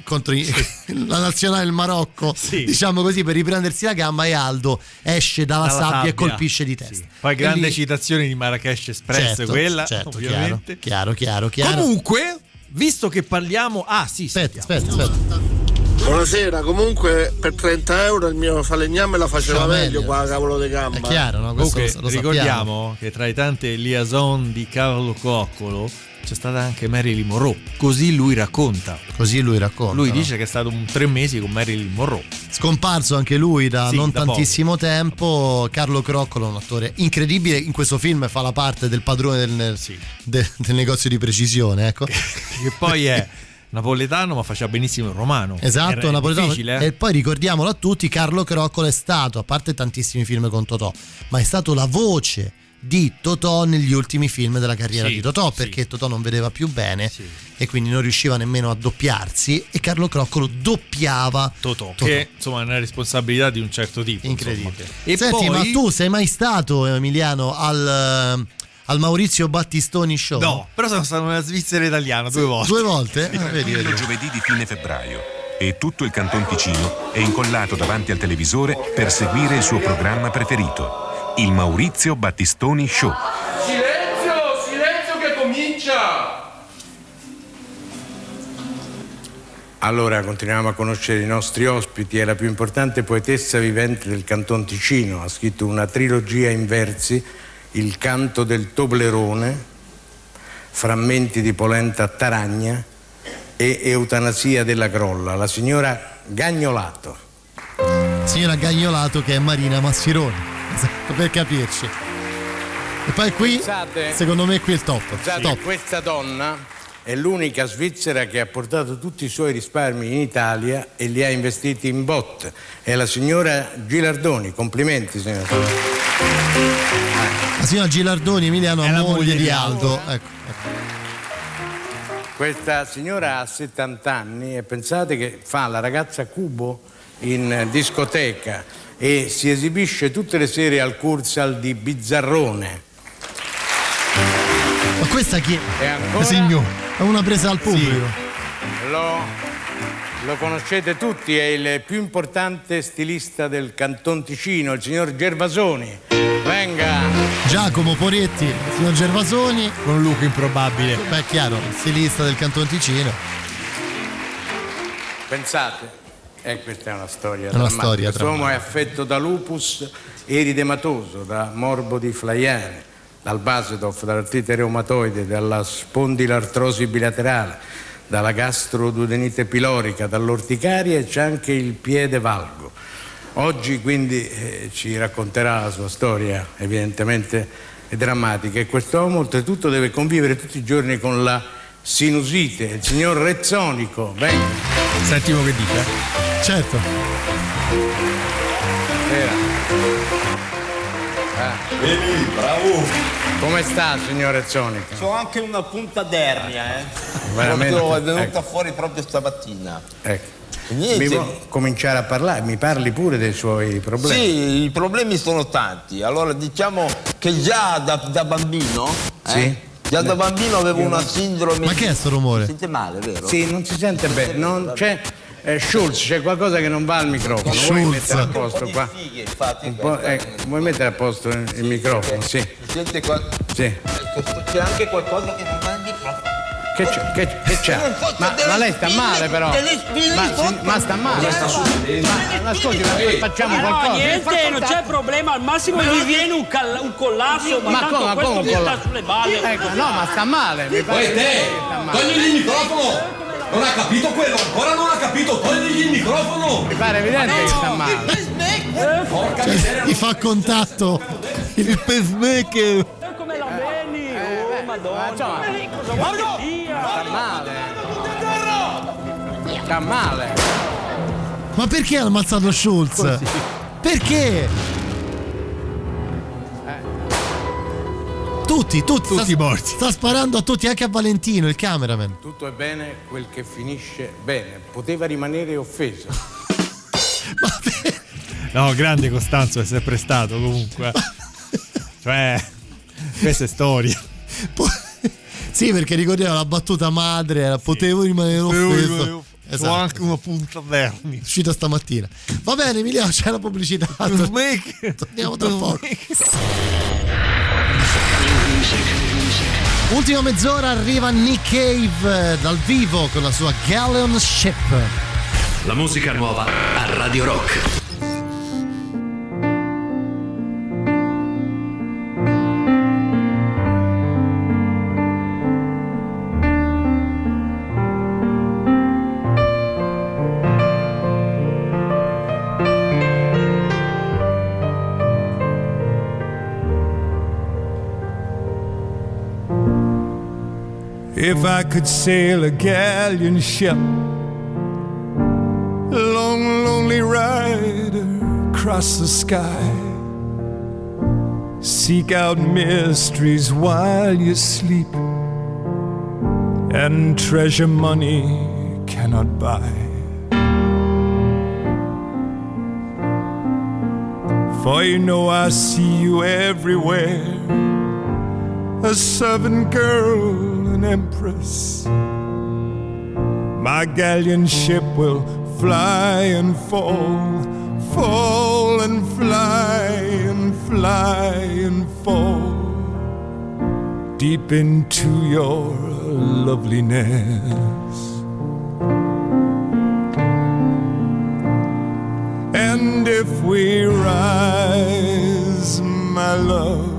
contro i- la nazionale del Marocco, Sì. diciamo così, per riprendersi la gamba e Aldo esce dalla, Dalla sabbia, sabbia. e colpisce di testa. Poi E grande lì- citazione di Marrakesh Express, certo, quella, certo, ovviamente. Chiaro, chiaro, chiaro. chiaro. Comunque, visto che parliamo... Ah, sì, aspetta, aspetta, aspetta. Buonasera, comunque per 30 euro il mio falegname la faceva meglio meglio. qua cavolo di gamba. È chiaro, no? Questo Comunque, lo, lo ricordiamo che tra i tante liaison di Carlo Coccolo c'è stata anche Marilyn Monroe. Così lui racconta. Così lui racconta. Lui no? dice che è stato un tre mesi con Marilyn Monroe. Scomparso anche lui da Sì, non da tantissimo tempo. Carlo Croccolo, un attore incredibile. In questo film fa la parte del padrone del, de- del negozio di precisione. Ecco. Che poi è napoletano, ma faceva benissimo il romano. Esatto, Era napoletano. difficile, eh? E poi ricordiamolo a tutti: Carlo Croccolo è stato, a parte tantissimi film con Totò, ma è stato la voce di Totò negli ultimi film della carriera Sì, di Totò sì. perché Totò non vedeva più bene e quindi non riusciva nemmeno a doppiarsi e Carlo Croccolo doppiava Totò, che insomma è una responsabilità di un certo tipo. Incredibile. E Senti, poi... ma tu sei mai stato, Emiliano, al, al Maurizio Battistoni Show? No, però sono stato nella Svizzera italiana due volte. Due volte? Ah, vedi, vedi. giovedì di fine febbraio e tutto il Canton Ticino è incollato davanti al televisore per seguire il suo programma preferito, il Maurizio Battistoni Show. Silenzio, silenzio che comincia! Allora continuiamo a conoscere i nostri ospiti. È la più importante poetessa vivente del Canton Ticino. Ha scritto una trilogia in versi, Il canto del Toblerone, Frammenti di polenta a Taragna e Eutanasia della Crolla. La signora Gagnolato. Signora Gagnolato che è Marina Massironi. Esatto, per capirci. E poi qui, Pensate- secondo me, qui è il top. Pensate top. questa donna è l'unica svizzera che ha portato tutti i suoi risparmi in Italia e li ha investiti in bot. È la signora Gilardoni. Complimenti, signora. La signora Gilardoni, Emiliano, È la moglie, moglie di Aldo. Ecco, ecco. Questa signora ha 70 anni e pensate che fa la ragazza cubo in eh, discoteca e si esibisce tutte le sere al Cursal di Bizzarrone. Ma questa chi è? E ancora? Signor, è una presa al pubblico. Lo, lo conoscete tutti, è il più importante stilista del Canton Ticino, il signor Gervasoni. Venga! Giacomo Poretti, il signor Gervasoni. Con un look improbabile. Beh, chiaro, il stilista del Canton Ticino. Pensate, e questa è una storia È una drammatica. storia Quest'uomo è affetto da lupus eridematoso, da morbo di Flaiane, dal Basedov, dall'artrite reumatoide, dalla spondilartrosi bilaterale, dalla gastroduodenite pilorica, dall'orticaria e c'è anche il piede valgo. Oggi quindi eh, ci racconterà la sua storia, evidentemente è drammatica, e quest'uomo oltretutto deve convivere tutti i giorni con la sinusite, il signor Rezzonico, venga. Sentimo che dica. Certo. Vedi, bravo. Come sta, signore Zonica? C'ho anche una punta d'ernia, eh. Veramente? Proprio è venuta Ecco. fuori proprio stamattina. Ecco. Niente. Mi vuoi cominciare a parlare? Mi parli pure dei suoi problemi? Sì, i problemi sono tanti. Allora diciamo che già da, da bambino, eh, Sì. già da bambino avevo una sindrome. Ma che è sto rumore? Sente male, vero? Sì, non si sente bene. Non c'è. eh, Schulz, c'è qualcosa che non va al microfono. Vuoi Schulz. mettere a posto qua? Fighe, infatti, Un po', ecco, vuoi mettere a posto il il microfono? Sì. Sente qua. Sì. Ecco, C'è anche qualcosa che non va al microfono. Che c'è? Che, che c'è? Ma, ma lei sta male però. Ma, si- ma sta male. Ma, ma ascolti, ma facciamo Ma no, qualcosa. niente, non c'è problema, al massimo gli viene un, cal- un collasso, ma, Ma tanto come, questo come mi sta colla- sulle balle. Ecco, no, ma sta male. Mi pare Poi te, sta togli il microfono! Non ha capito quello, ancora non ha capito, togli il microfono! Mi pare evidente che sta male. Porca Cioè, miseria, gli fa contatto il pacemaker. Madonna. insomma, Eh, cosa vuoi che sia? Sta male. Sta male. Ma perché ha ammazzato Schulz? Perché? Tutti, tutti, Tutti sta, morti. Sta sparando a tutti, anche a Valentino, il cameraman. Tutto è bene quel che finisce bene. Poteva rimanere offeso. No, grande Costanzo è sempre stato comunque. cioè, questa è storia. Sì, perché ricordiamo la battuta madre, era potevo rimanere offeso. Ho anche una punta vermi. Uscita stamattina. Va bene, Emiliano, c'è la pubblicità. Torniamo tra poco. Ultima mezz'ora arriva Nick Cave eh, dal vivo con la sua Galleon Ship. La musica nuova a Radio Rock. If I could sail a galleon ship, a long, lonely rider across the sky, seek out mysteries while you sleep, and treasure money cannot buy. For you know I see you everywhere a servant girl, an empress. My galleon ship will fly and fall, fall and fly and fly and fall deep into your loveliness. And if we rise, my love,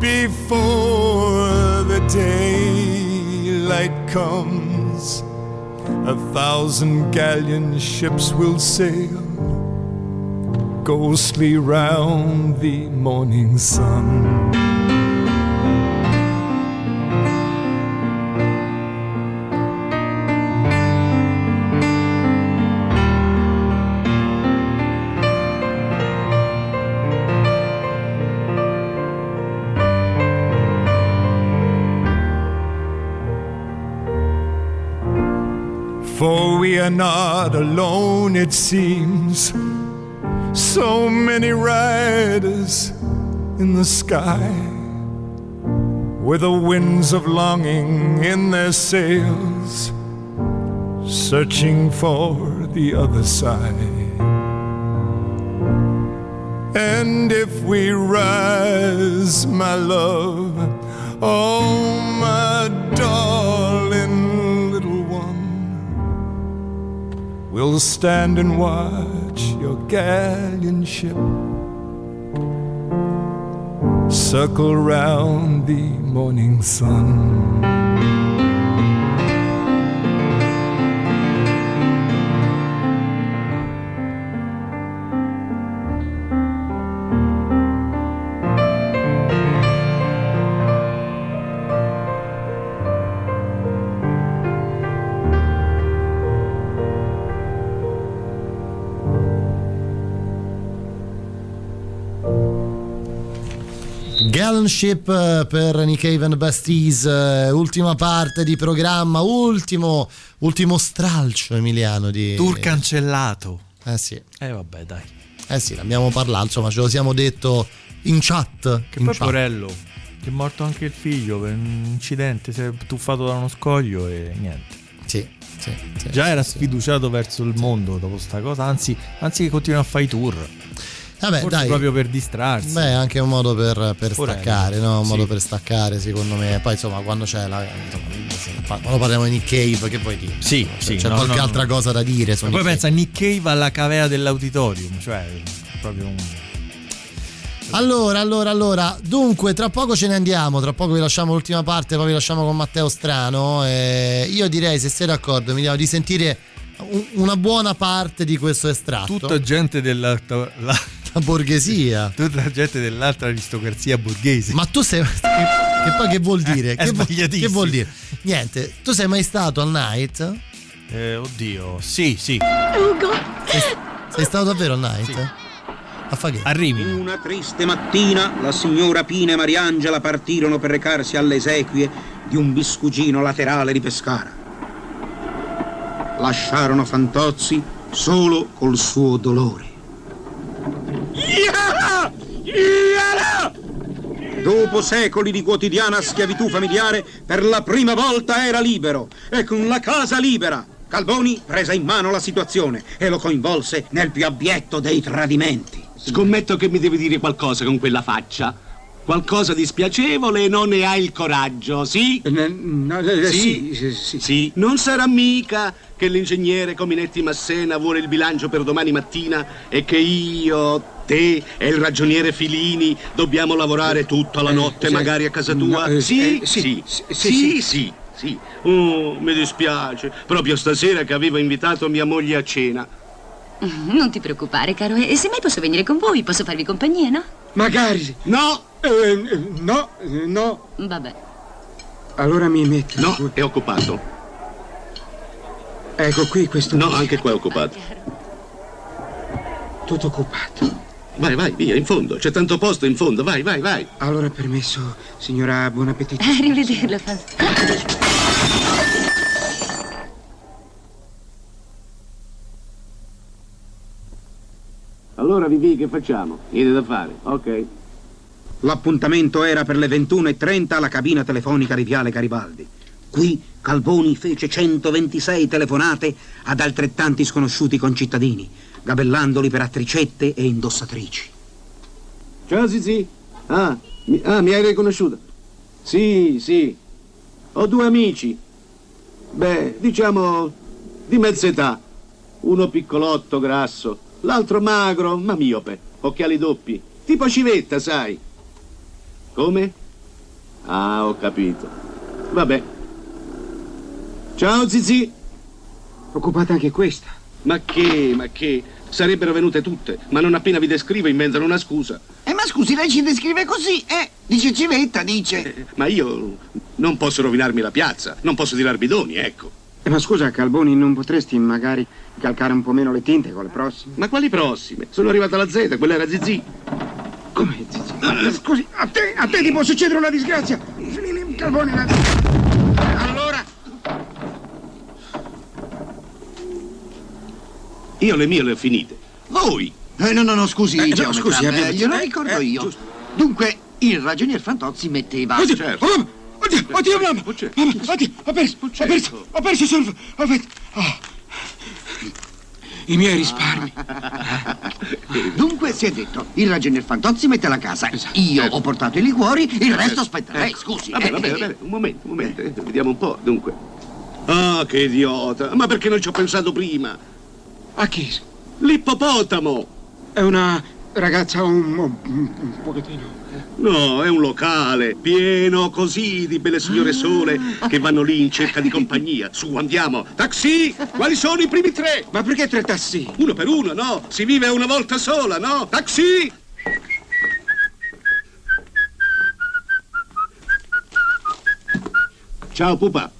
before daylight comes, a thousand galleon ships will sail ghostly round the morning sun. We are not alone, it seems. So many riders in the sky, with the winds of longing in their sails, searching for the other side. And if we rise, my love, oh, my darling we'll stand and watch your galleon ship circle round the morning sun. Gallant Ship eh, per Nick Haven Bastis, eh, ultima parte di programma, ultimo, ultimo stralcio Emiliano di... Tour cancellato. Eh sì. Eh vabbè, dai. Eh sì, l'abbiamo parlato, insomma ce lo siamo detto in chat. Che in poi chat. Porello, che è morto anche il figlio per un incidente, si è tuffato da uno scoglio e niente. Sì, sì, sì, Già era sì. sfiduciato verso il mondo dopo sta cosa, anzi, anzi che continua a fare i tour. Vabbè, Forse dai. proprio per distrarsi. Beh, anche un modo per, per staccare, no? Un sì. modo per staccare, secondo me. Poi, insomma, quando c'è la. insomma, quando parliamo di Nick Cave, che poi dire? Sì, C'è- sì, C'è no, qualche no, no. altra cosa da dire. su Ma poi Nick pensa a Nick Cave alla cavea dell'auditorium, cioè proprio un... Allora, allora, allora, dunque, tra poco ce ne andiamo, tra poco vi lasciamo l'ultima parte, poi vi lasciamo con Matteo Strano. eh, io direi, se sei d'accordo, Emiliano, di sentire un- una buona parte di questo estratto. Tutta gente dell'alta... La... La borghesia. Tutta gente dell'altra aristocrazia borghese. Ma tu sei. Che, che poi che vuol dire? è che, che vuol dire? Niente, tu sei mai stato al night? Eh, oddio, sì, sì. Sei, sei stato davvero al night? A fare che? Arrivi. Una triste mattina la signora Pina e Mariangela partirono per recarsi alle esequie di un biscugino laterale di Pescara. Lasciarono Fantozzi solo col suo dolore. Dopo secoli di quotidiana schiavitù familiare, per la prima volta era libero e con la casa libera. Calboni prese in mano la situazione e lo coinvolse nel più abietto dei tradimenti. Scommetto che mi devi dire qualcosa con quella faccia. Qualcosa di spiacevole e non ne hai il coraggio, sì? eh, sì, sì, sì. Non sarà mica che l'ingegnere Cominetti Massena vuole il bilancio per domani mattina e che io, te e il ragioniere Filini dobbiamo lavorare tutta la notte, sì. magari a casa tua? No, eh, sì, eh, sì, sì, sì, sì, sì, sì. sì. Oh, mi dispiace. Proprio stasera che avevo invitato mia moglie a cena. Non ti preoccupare, caro, e se mai posso venire con voi, posso farvi compagnia, no? Magari. No! Eh, no, eh, no. Vabbè. Allora mi metto. No, è occupato. Ecco qui questo. No, anche qua è occupato. Tutto occupato. Vai, vai, via, in fondo. C'è tanto posto in fondo. Vai, vai, vai. Allora permesso, signora, buon appetito. Arrivederla, Faz. Allora, Vivi, che facciamo? Niente da fare, ok. L'appuntamento era per le 21.30 alla cabina telefonica di Viale Garibaldi. Qui Calboni fece 126 telefonate ad altrettanti sconosciuti concittadini, gabellandoli per attricette e indossatrici. Ciao, Zizi. Ah mi, ah, mi hai riconosciuto? Sì, sì. Ho due amici. Beh, diciamo di mezza età. Uno piccolotto, grasso. L'altro magro, ma miope. Occhiali doppi. Tipo civetta, sai. Come? Ah, ho capito. Vabbè. Ciao, Zizi. Occupata anche questa. Ma che, ma che? Sarebbero venute tutte, ma non appena vi descrivo inventano una scusa. Eh, ma scusi, lei ci descrive così, eh? Dice civetta, dice. Eh, Ma io non posso rovinarmi la piazza, non posso tirar bidoni, ecco. Eh, ma scusa, Calboni, non potresti magari calcare un po' meno le tinte con le prossime? Ma quali prossime? Sono arrivata alla Z, quella era Zizi. Come scusi, a te, a te ti può succedere una disgrazia. Calboni, la- allora... Io le mie le ho finite. Voi! Eh, no, no, no, scusi, Eh, no, scusi, eh, abbiamo- glielo eh, ricordo eh, io. giusto. Dunque, il ragionier Fantozzi metteva... Oddio, Certo. oh, oddio, oddio, mamma, mamma, oddio, ho perso, ho perso, ho perso il solvo, ho perso, ah. I miei risparmi. Dunque, si è detto, il ragionier Fantozzi mette la casa. Io ho portato i liquori, il resto aspetta lei, Ecco. scusi. Vabbè, eh, vabbè, eh, vabbè, un momento, un momento, eh, vediamo un po', dunque. Ah, che idiota! Ma perché non ci ho pensato prima? A chi? L'ippopotamo! È una ragazza un, un, un pochettino... No, è un locale pieno così di belle signore sole che vanno lì in cerca di compagnia. Su, andiamo. Taxi! Quali sono i primi tre? Ma perché tre tassi? Uno per uno, no? Si vive una volta sola, no? Taxi! Ciao, pupa.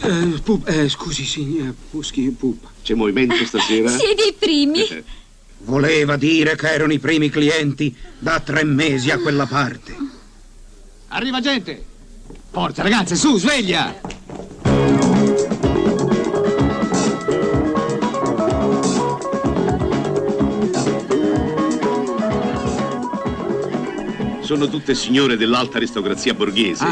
Eh, pu- eh, scusi, signor Puschi, pupa. C'è movimento stasera? Siete i primi. Voleva dire che erano i primi clienti da tre mesi a quella parte. Arriva gente! Forza ragazze, su, sveglia! Sono tutte signore dell'alta aristocrazia borghese.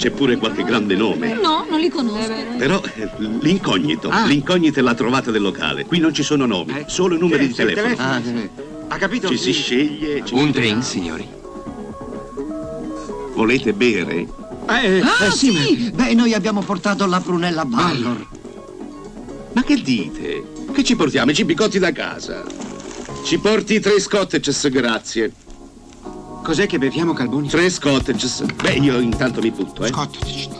C'è pure qualche grande nome. No, non li conosco. Però eh, l'incognito, Ah. l'incognito è la trovata del locale. Qui non ci sono nomi, solo numeri di Sì, il telefono. telefono. Ah, sì. Ha capito? Ci si sceglie. ci Un drink, signori. Volete bere? Eh, Ah, eh, sì, sì! Beh, noi abbiamo portato la prunella Ballor. Ma che dite? Che ci portiamo? I cibi cotti da casa. Ci porti tre scotteches, grazie. Cos'è che beviamo, Calboni? Tre scotteches. Beh, io intanto mi butto, eh. Well,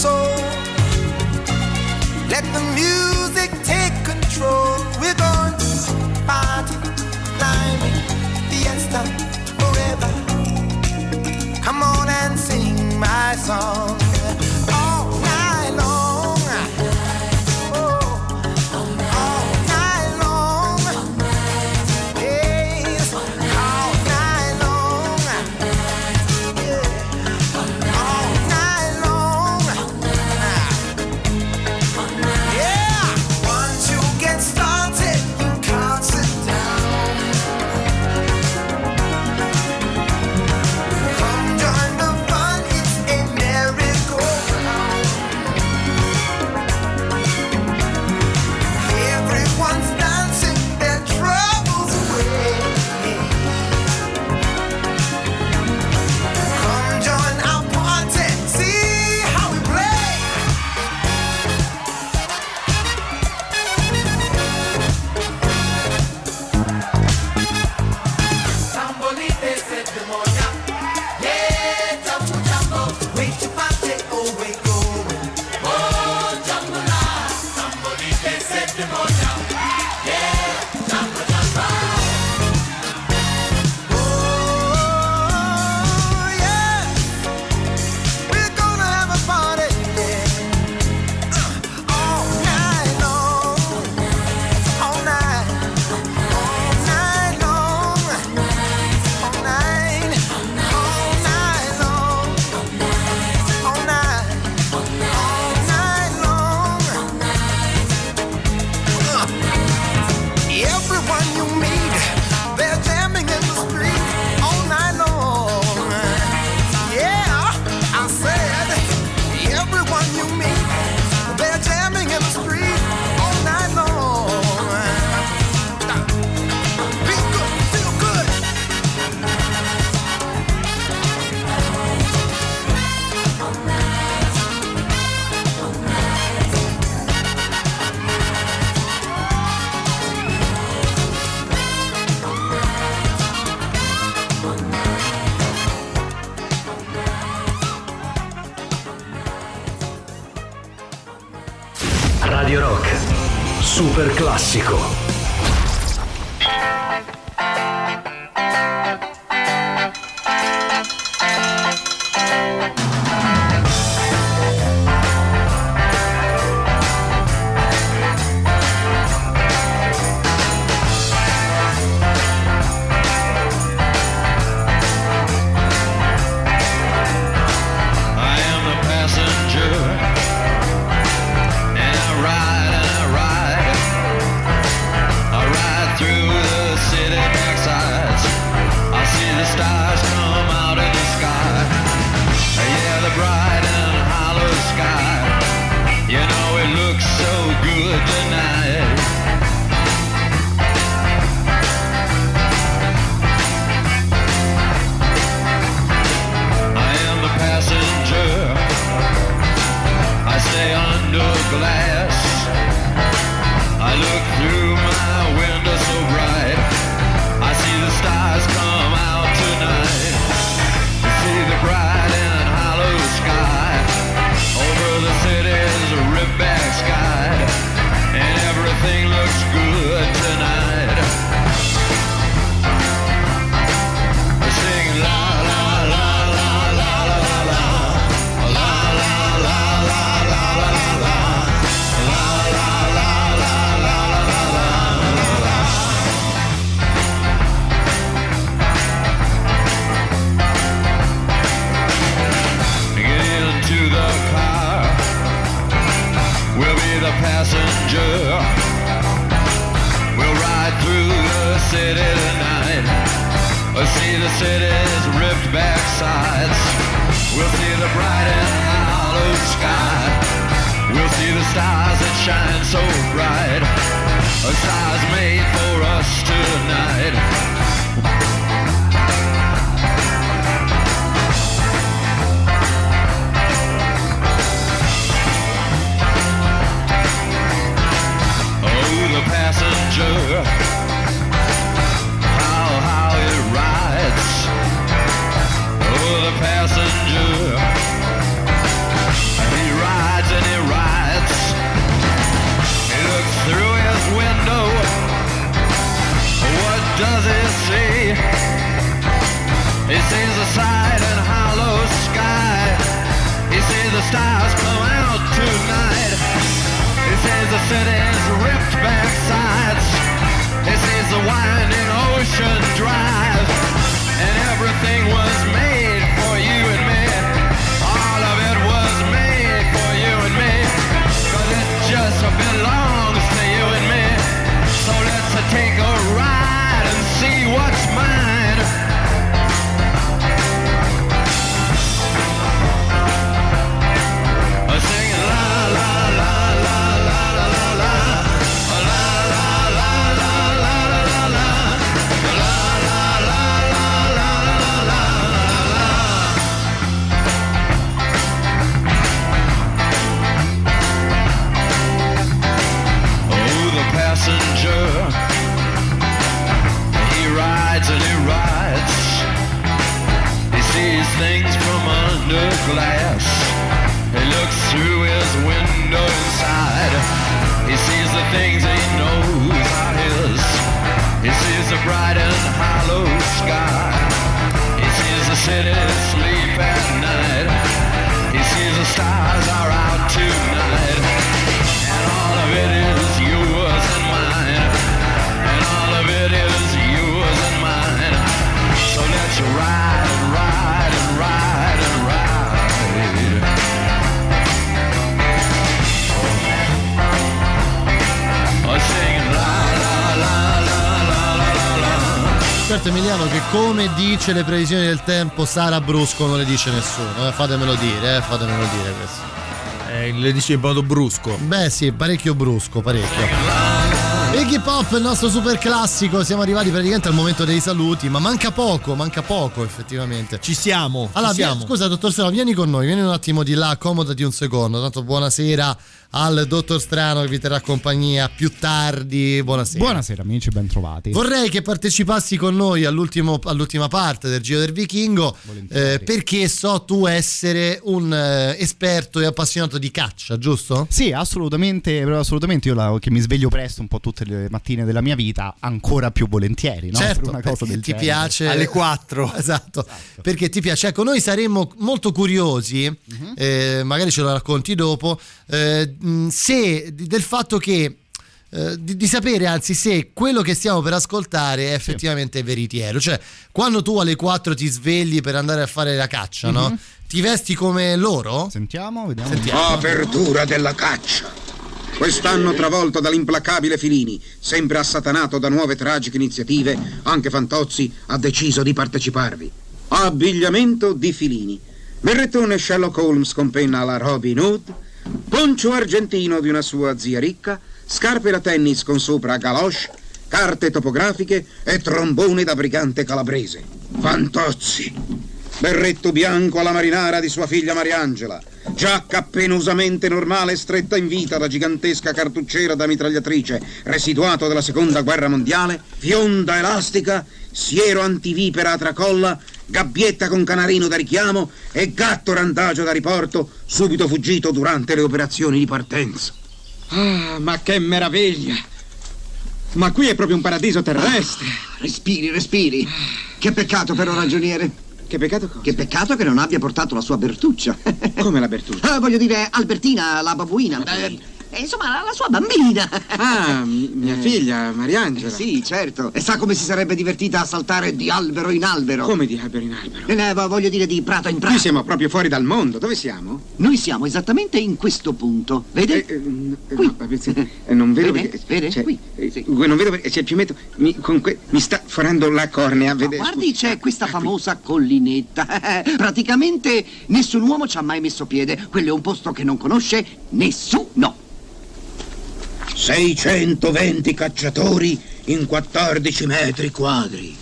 Soul. Let the music take control. We're going to party, climbing, fiesta, forever. Come on and sing my song. dice le previsioni del tempo Sara Brusco non le dice nessuno, eh, fatemelo dire, eh, fatemelo dire questo. Eh, le dice in modo brusco? Beh sì, parecchio brusco, parecchio. Iggy Pop, il nostro super classico, siamo arrivati praticamente al momento dei saluti, ma manca poco, manca poco effettivamente. Ci siamo. Allora, ci siamo. Via, scusa dottor Sera, vieni con noi, vieni un attimo di là, accomodati un secondo, tanto buonasera al dottor Strano che vi terrà compagnia più tardi. Buonasera. Buonasera amici, ben trovati. Vorrei che partecipassi con noi all'ultimo- all'ultima parte del Giro del Vichingo eh, perché so tu essere un eh, esperto e appassionato di caccia, giusto? Sì, assolutamente, assolutamente. Io la- che mi sveglio presto un po' tutte le mattine della mia vita, ancora più volentieri, no? Certo, per una cosa del ti genere. piace Alle 4 esatto, perché ti piace ecco noi saremmo molto curiosi Mhm. eh, magari ce lo racconti dopo eh, mh, se del fatto che eh, di, di sapere anzi se quello che stiamo per ascoltare è effettivamente veritiero cioè quando tu alle 4 ti svegli per andare a fare la caccia no? Mhm. ti vesti come loro? Sentiamo, vediamo. Sentiamo. Apertura della caccia. Quest'anno travolto dall'implacabile Filini, sempre assatanato da nuove tragiche iniziative, anche Fantozzi ha deciso di parteciparvi. Abbigliamento di Filini. Berrettone Sherlock Holmes con penna alla Robin Hood, poncio argentino di una sua zia ricca, scarpe da tennis con sopra galoche, carte topografiche e trombone da brigante calabrese. Fantozzi. Berretto bianco alla marinara di sua figlia Mariangela, giacca penosamente normale stretta in vita da gigantesca cartucciera da mitragliatrice, residuato della seconda guerra mondiale, fionda elastica, siero antivipera a tracolla, gabbietta con canarino da richiamo e gatto randagio da riporto, subito fuggito durante le operazioni di partenza. Ah, ma che meraviglia! Ma qui è proprio un paradiso terrestre. Respiri, respiri. Che peccato però, ragioniere. Che peccato cosa? Che peccato che non abbia portato la sua Bertuccia. Come la Bertuccia? Ah, voglio dire, Albertina, la babuina. Eh, eh, insomma, la, la sua bambina. Ah, mi- mia figlia, Mariangela. Sì, certo. E sa come si sarebbe divertita a saltare di albero in albero? Come di albero in albero? Eh, eh, voglio dire di prato in prato. Qui siamo proprio fuori dal mondo. Dove siamo? Noi siamo esattamente in questo punto. Vede? Eh, no, eh, non vedo Vede? perché. Vede? cioè, Qui. eh, non vedo perché. C'è il piumetto. Mi, con que- mi sta forando la cornea. Ma Vede? guardi, c'è questa famosa collinetta. Praticamente nessun uomo ci ha mai messo piede. Quello è un posto che non conosce nessuno. 620 cacciatori in 14 metri quadri.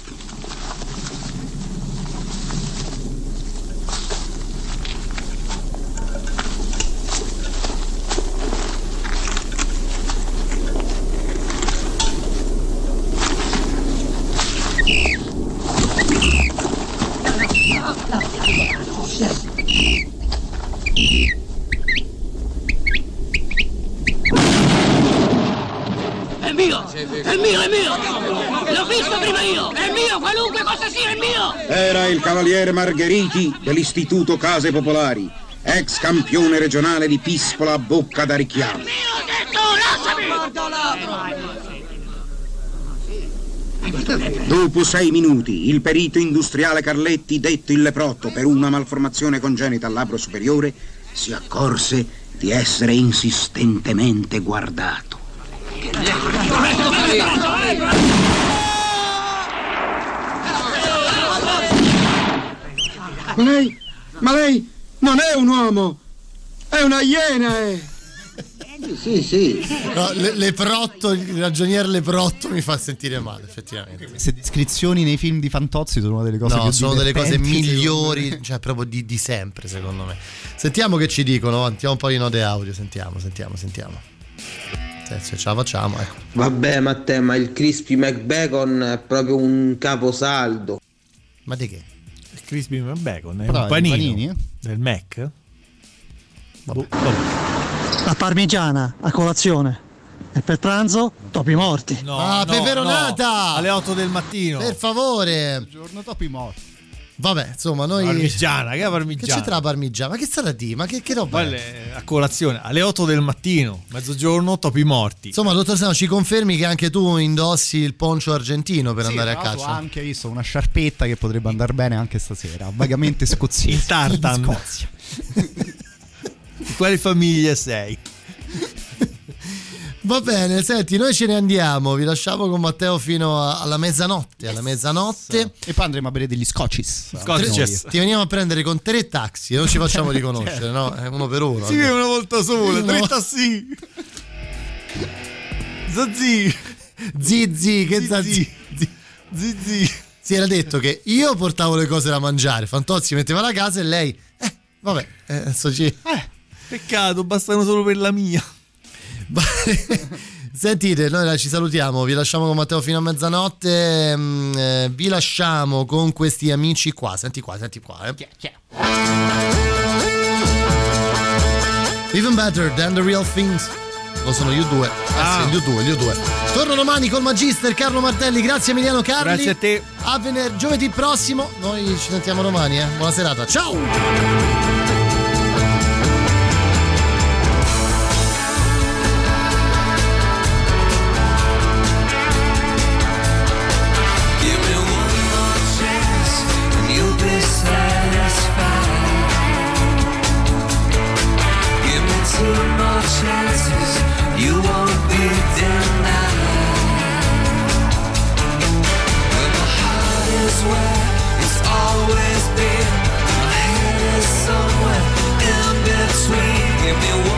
È mio! È mio, è mio! L'ho visto prima io! È mio, qualunque cosa sia, è mio! Era il cavaliere Margheriti dell'Istituto Case Popolari, ex campione regionale di pispola a bocca da richiamo. Dopo sei minuti, il perito industriale Carletti, detto il leprotto per una malformazione congenita al labbro superiore, si accorse di essere insistentemente guardato. Lei. Ma lei non è un uomo! È una iena! eh. Sì, sì. No, le- leprotto, il ragionier Leprotto mi fa sentire male, effettivamente. Queste descrizioni nei film di Fantozzi sono una delle cose No, più sono delle cose migliori, cioè proprio di, di sempre, secondo me. Sentiamo che ci dicono, mettiamo un po' di note audio, sentiamo, sentiamo, sentiamo. Se, se ce la facciamo, ecco. Vabbè Matteo, ma il Crispy McBacon è proprio un caposaldo. Ma di che? Crispy bacon è Però un panino panini? del Mac? Boh, La parmigiana a colazione. E per pranzo, topi morti. No, ah, no, peperonata! no, alle 8 del mattino. Per favore. Giorno topi morti. Vabbè, insomma, noi... Parmigiana, che è Che parmigiana? c'entra la parmigiana? Ma che sarà di? Ma che, che roba? è? A colazione alle 8 del mattino, mezzogiorno, topi morti. Insomma, dottor Sano, ci confermi che anche tu indossi il poncio argentino per Sì, andare a tra caccia? Ho anche visto una sciarpetta che potrebbe andare bene anche stasera, vagamente scozzese. Il tartan. In Scozia. Di quale famiglia sei? Va bene, senti, noi ce ne andiamo, vi lasciamo con Matteo fino a- alla mezzanotte. Alla mezzanotte E poi andremo a bere degli scotches. Tre- ti veniamo a prendere con tre taxi, non ci facciamo riconoscere, no? È uno per uno. Si vede una volta sola, tre tassi. Zazzi. Zizi, che zazzi. Zizi. Si era detto che io portavo le cose da mangiare, Fantozzi metteva la casa e lei... Eh, vabbè, eh, adesso ci... Peccato, bastano solo per la mia. Sentite, noi ci salutiamo, vi lasciamo con Matteo fino a mezzanotte, mm, eh, vi lasciamo con questi amici qua, senti qua, senti qua. Eh. Yeah, yeah. Even better than the real things. Lo sono io due. Eh, ah. Sì, io due, io due. Torno domani col Magister Carlo Martelli, grazie Emiliano Carli. Grazie a te. A venerdì, giovedì prossimo, noi ci sentiamo domani, eh. Buona serata, ciao! They'll